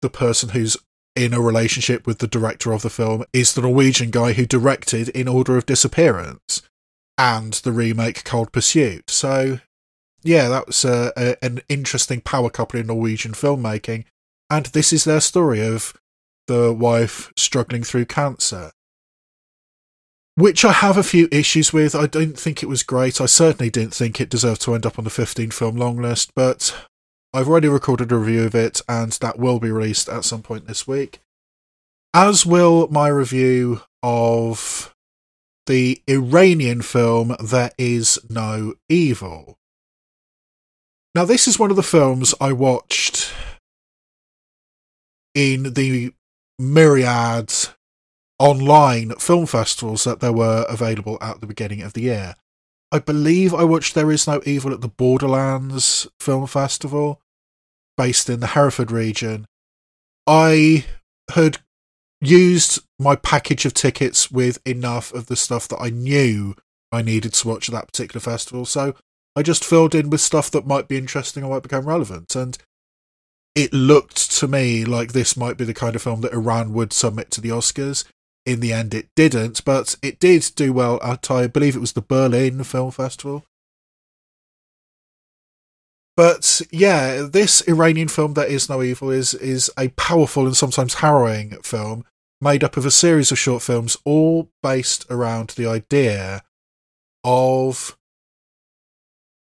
the person who's in a relationship with the director of the film, is the Norwegian guy who directed In Order of Disappearance and the remake Cold Pursuit. So, yeah, that was a, a, an interesting power couple in Norwegian filmmaking. And this is their story of the wife struggling through cancer. Which I have a few issues with. I don't think it was great. I certainly didn't think it deserved to end up on the 15 film long list, but I've already recorded a review of it, and that will be released at some point this week. As will my review of the Iranian film There Is No Evil. Now, this is one of the films I watched in the myriad online film festivals that there were available at the beginning of the year. I believe I watched There Is No Evil at the Borderlands Film Festival, based in the Hereford region. I had used my package of tickets with enough of the stuff that I knew I needed to watch at that particular festival. So I just filled in with stuff that might be interesting or might become relevant. And it looked to me like this might be the kind of film that Iran would submit to the Oscars. In the end, it didn't, but it did do well at, I believe it was the Berlin Film Festival. But yeah, this Iranian film that is no evil is is a powerful and sometimes harrowing film made up of a series of short films, all based around the idea of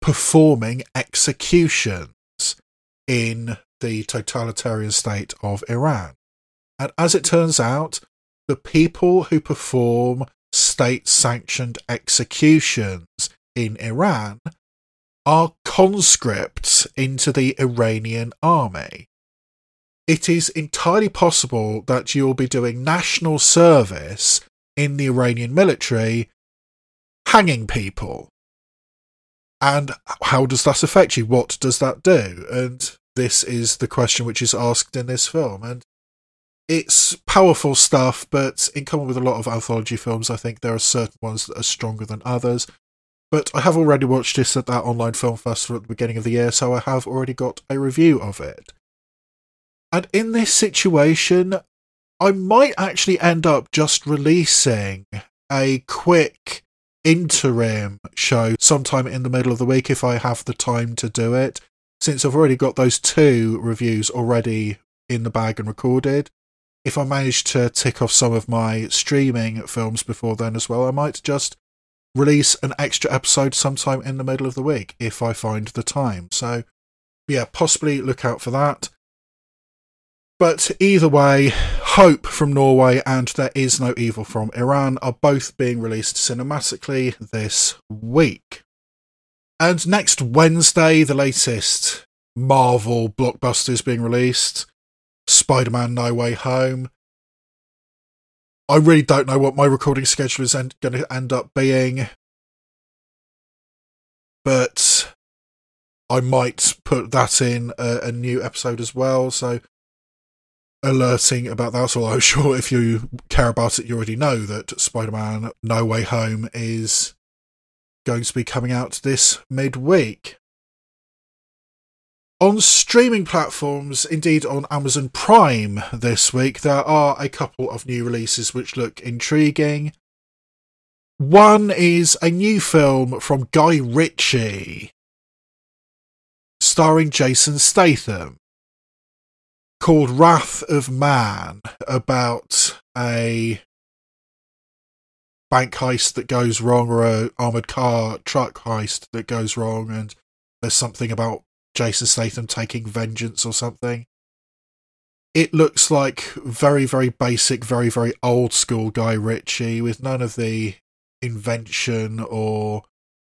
performing executions in the totalitarian state of Iran. And as it turns out, the people who perform state sanctioned executions in Iran are conscripts into the Iranian army it is entirely possible that you will be doing national service in the Iranian military, hanging people. And how does that affect you? What does that do? And this is the question which is asked in this film. And it's powerful stuff, but in common with a lot of anthology films, I think there are certain ones that are stronger than others. But I have already watched this at that online film festival at the beginning of the year, so I have already got a review of it. And in this situation, I might actually end up just releasing a quick interim show sometime in the middle of the week if I have the time to do it, since I've already got those two reviews already in the bag and recorded. If I manage to tick off some of my streaming films before then as well, I might just release an extra episode sometime in the middle of the week if I find the time. So, yeah, possibly look out for that. But either way, Hope from Norway and There Is No Evil from Iran are both being released cinematically this week. And next Wednesday, the latest Marvel blockbuster is being released. Spider Man No Way Home. I really don't know what my recording schedule is going to end up being, but I might put that in a, a new episode as well. So alerting about that. So I'm sure if you care about it, you already know that Spider Man No Way Home is going to be coming out this midweek. On streaming platforms, indeed on Amazon Prime this week, there are a couple of new releases which look intriguing. One is a new film from Guy Ritchie, starring Jason Statham, called Wrath of Man, about a bank heist that goes wrong or a armored car truck heist that goes wrong and there's something about Jason Statham taking vengeance or something. It looks like very, very basic, very, very old school Guy Ritchie with none of the invention or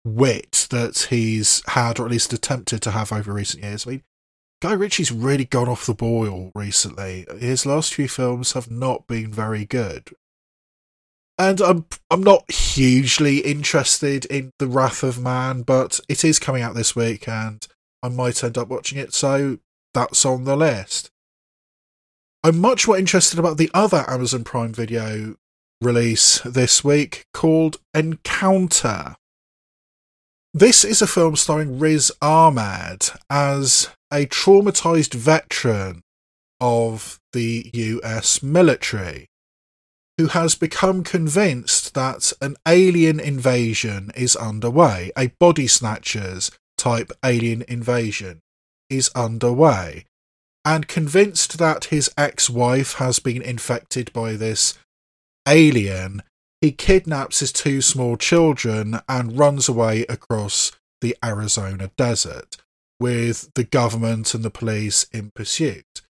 wit that he's had, or at least attempted to have over recent years. I mean, Guy Ritchie's really gone off the boil recently. His last few films have not been very good. And I'm I'm not hugely interested in The Wrath of Man, but it is coming out this week and I might end up watching it, so that's on the list. I'm much more interested about the other Amazon Prime Video release this week called Encounter. This is a film starring Riz Ahmed as a traumatized veteran of the US military who has become convinced that an alien invasion is underway, a body snatchers type alien invasion is underway, and convinced that his ex wife has been infected by this alien, he kidnaps his two small children and runs away across the Arizona desert, with the government and the police in pursuit.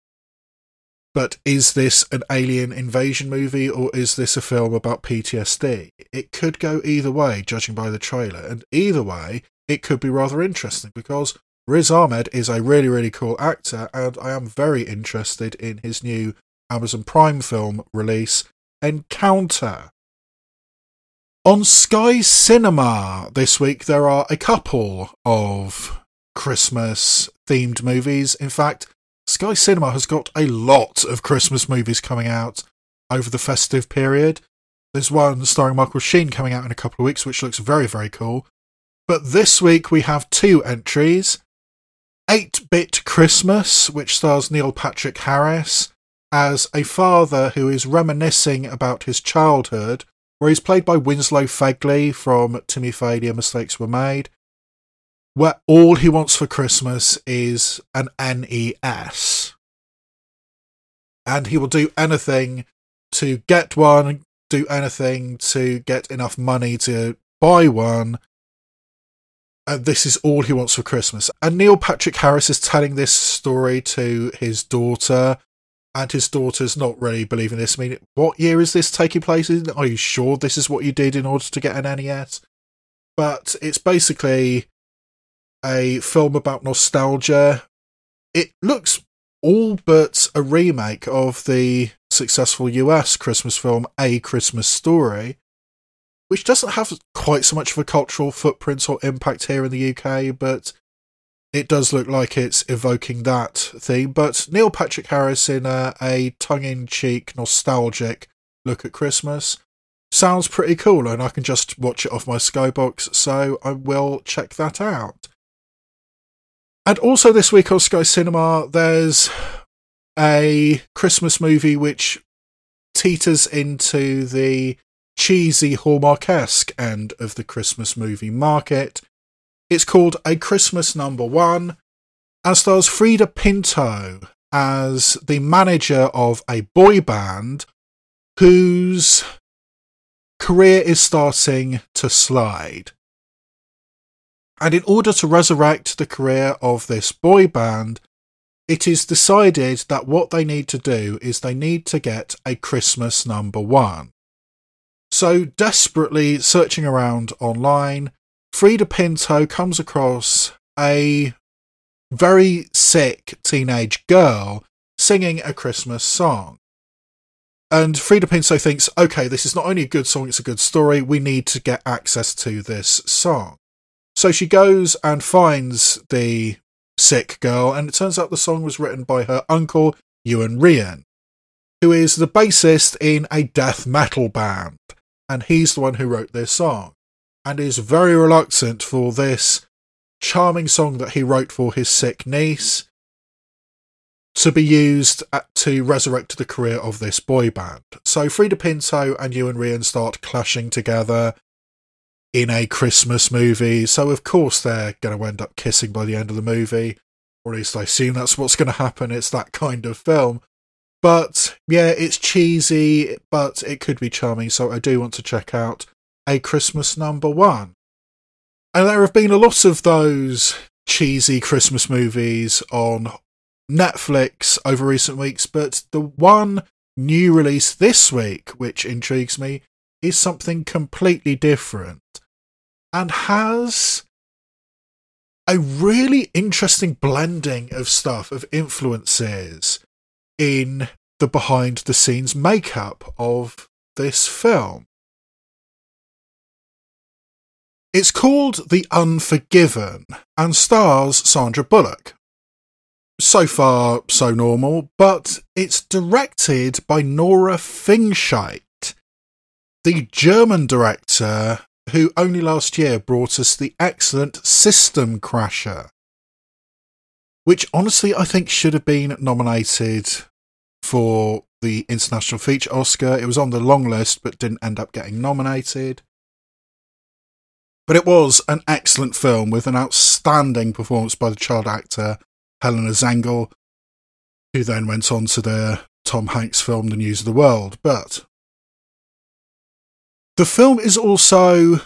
But is this an alien invasion movie or is this a film about PTSD? It could go either way, judging by the trailer, and either way, it could be rather interesting because Riz Ahmed is a really, really cool actor, and I am very interested in his new Amazon Prime film release, Encounter. On Sky Cinema this week, there are a couple of Christmas themed movies. In fact, Sky Cinema has got a lot of Christmas movies coming out over the festive period. There's one starring Michael Sheen coming out in a couple of weeks, which looks very, very cool. But this week we have two entries 8 Bit Christmas, which stars Neil Patrick Harris as a father who is reminiscing about his childhood, where he's played by Winslow Fegley from Timmy Failure Mistakes Were Made, where all he wants for Christmas is an NES. And he will do anything to get one, do anything to get enough money to buy one, and this is all he wants for Christmas. And Neil Patrick Harris is telling this story to his daughter, and his daughter's not really believing this. I mean, what year is this taking place in? Are you sure this is what you did in order to get an NES? But it's basically a film about nostalgia. It looks all but a remake of the successful US Christmas film A Christmas Story which doesn't have quite so much of a cultural footprint or impact here in the UK, but it does look like it's evoking that theme. But Neil Patrick Harris in a, a tongue in cheek, nostalgic look at Christmas sounds pretty cool, and I can just watch it off my Skybox, so I will check that out. And also this week on Sky Cinema, there's a Christmas movie which teeters into the cheesy Hallmark-esque end of the Christmas movie market. It's called A Christmas Number One and stars Freida Pinto as the manager of a boy band whose career is starting to slide. And in order to resurrect the career of this boy band, it is decided that what they need to do is they need to get a Christmas number one. So, desperately searching around online, Freida Pinto comes across a very sick teenage girl singing a Christmas song. And Freida Pinto thinks, okay, this is not only a good song, it's a good story. We need to get access to this song. So she goes and finds the sick girl, and it turns out the song was written by her uncle, Iwan Rheon, who is the bassist in a death metal band. And he's the one who wrote this song, and is very reluctant for this charming song that he wrote for his sick niece to be used to resurrect the career of this boy band. So Freida Pinto and Iwan Rheon start clashing together in a Christmas movie. So of course they're going to end up kissing by the end of the movie, or at least I assume that's what's going to happen. It's that kind of film. But yeah, it's cheesy, but it could be charming. So I do want to check out a Christmas number one. And there have been a lot of those cheesy Christmas movies on Netflix over recent weeks, but the one new release this week, which intrigues me, is something completely different and has a really interesting blending of stuff, of influences in the behind the scenes makeup of this film. It's called The Unforgiven and stars Sandra Bullock, so far so normal, but it's directed by Nora Fingscheidt, the German director who only last year brought us the excellent System Crasher, which honestly I think should have been nominated for the International Feature Oscar. It was on the long list but didn't end up getting nominated. But it was an excellent film with an outstanding performance by the child actor Helena Zengel, who then went on to the Tom Hanks film The News of the World. But the film is also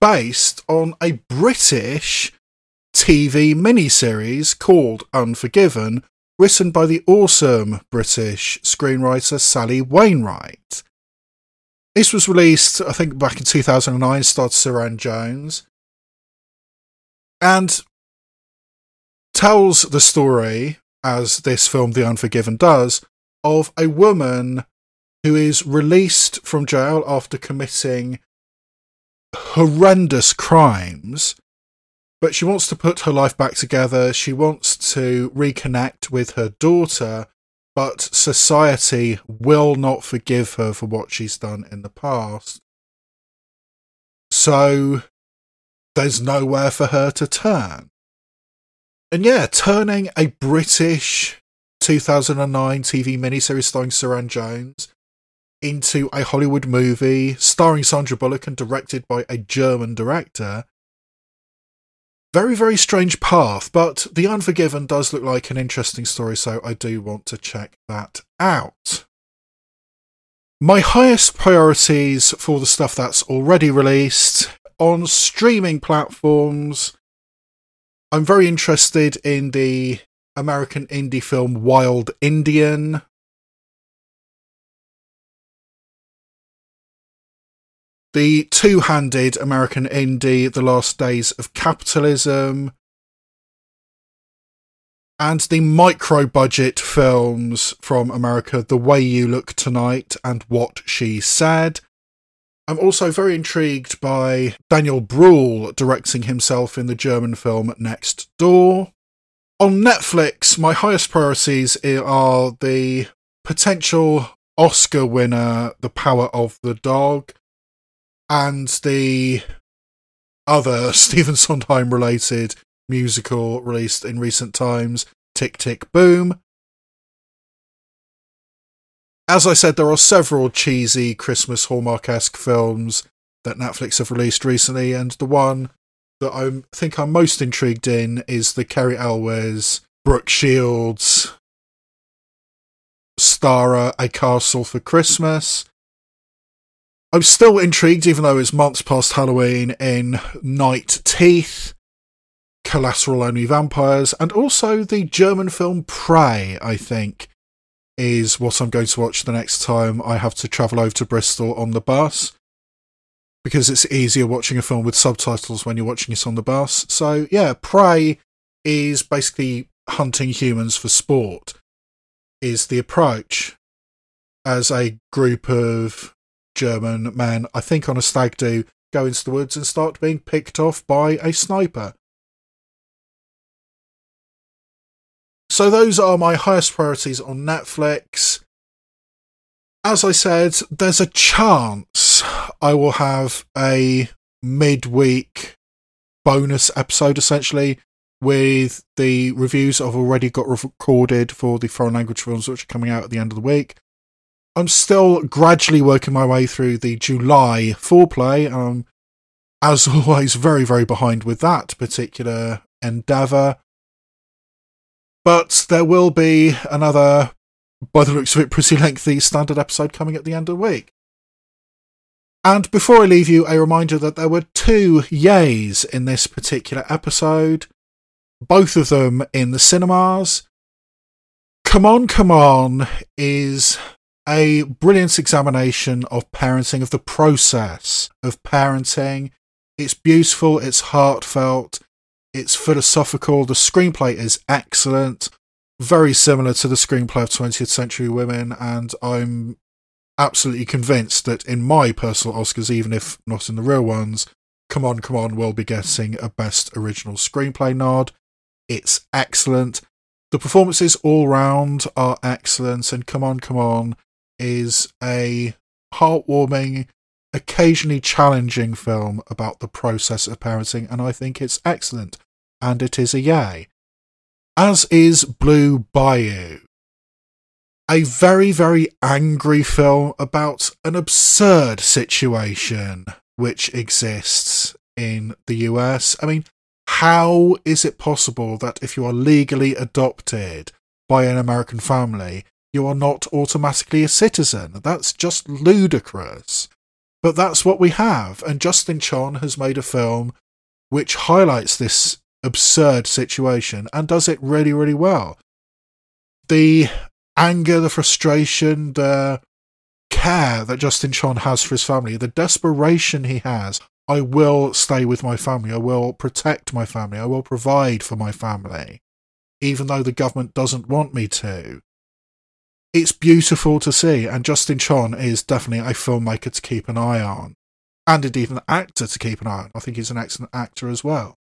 based on a British TV miniseries called Unforgiven, written by the awesome British screenwriter Sally Wainwright. This was released, I think, back in 2009, starred Suranne Jones. And tells the story, as this film, The Unforgiven, does, of a woman who is released from jail after committing horrendous crimes, but she wants to put her life back together. She wants to reconnect with her daughter, but society will not forgive her for what she's done in the past. So there's nowhere for her to turn. And yeah, turning a British 2009 TV miniseries starring Suranne Jones into a Hollywood movie starring Sandra Bullock and directed by a German director. Very, very strange path, but The Unforgiven does look like an interesting story, so I do want to check that out. My highest priorities for the stuff that's already released on streaming platforms I'm very interested in the American indie film Wild Indian. The two handed American indie The Last Days of Capitalism. And the micro budget films from America The Way You Look Tonight and What She Said. I'm also very intrigued by Daniel Bruhl directing himself in the German film Next Door. On Netflix, my highest priorities are the potential Oscar winner, The Power of the Dog, and the other Stephen Sondheim related musical released in recent times, Tick Tick Boom. As I said, there are several cheesy Christmas Hallmark esque films that Netflix have released recently, and the one that I think I'm most intrigued in is the Cary Elwes, Brooke Shields, starer A Castle for Christmas. I'm still intrigued, even though it's months past Halloween, in Night Teeth, Collateral Only Vampires, and also the German film Prey, I think, is what I'm going to watch the next time I have to travel over to Bristol on the bus. Because it's easier watching a film with subtitles when you're watching it on the bus. So, yeah, Prey is basically hunting humans for sport. is the approach as a group of German man, I think on a stag do, go into the woods and start being picked off by a sniper. So, those are my highest priorities on Netflix. As I said, there's a chance I will have a midweek bonus episode essentially with the reviews I've already got recorded for the foreign language films which are coming out at the end of the week. I'm still gradually working my way through the July foreplay. Um, as always, very, very behind with that particular endeavour. But there will be another, by the looks of it, pretty lengthy standard episode coming at the end of the week. And before I leave you, a reminder that there were two yays in this particular episode, both of them in the cinemas. Come On, Come On is a brilliant examination of parenting, of the process of parenting. It's beautiful, it's heartfelt, it's philosophical. The screenplay is excellent, very similar to the screenplay of 20th Century Women, and I'm absolutely convinced that in my personal Oscars, even if not in the real ones, Come On, Come On will be getting a Best Original Screenplay nod. It's excellent. The performances all round are excellent, and Come On, Come On is a heartwarming, occasionally challenging film about the process of parenting, and I think it's excellent. And it is a yay. As is Blue Bayou. A very, very angry film about an absurd situation which exists in the US. I mean, how is it possible that if you are legally adopted by an American family, you are not automatically a citizen. That's just ludicrous. But that's what we have, and Justin Chon has made a film which highlights this absurd situation and does it really, really well. The anger, the frustration, the care that Justin Chon has for his family, the desperation he has. I will stay with my family. I will protect my family. I will provide for my family, even though the government doesn't want me to it's beautiful to see, and Justin Chon is definitely a filmmaker to keep an eye on, and indeed an actor to keep an eye on. I think he's an excellent actor as well.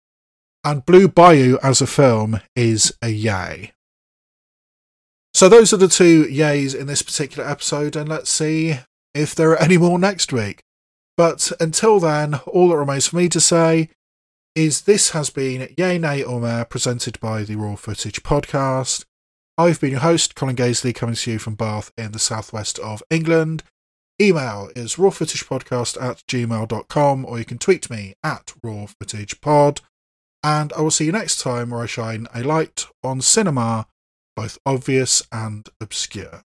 And Blue Bayou as a film is a yay. So those are the two yays in this particular episode, and let's see if there are any more next week. But until then, all that remains for me to say is this has been Yay, Nay, or presented by the Raw Footage Podcast. I've been your host, Colin Gaisley, coming to you from Bath in the southwest of England. Email is rawfootagepodcast at gmail.com, or you can tweet me at rawfootagepod. And I will see you next time where I shine a light on cinema, both obvious and obscure.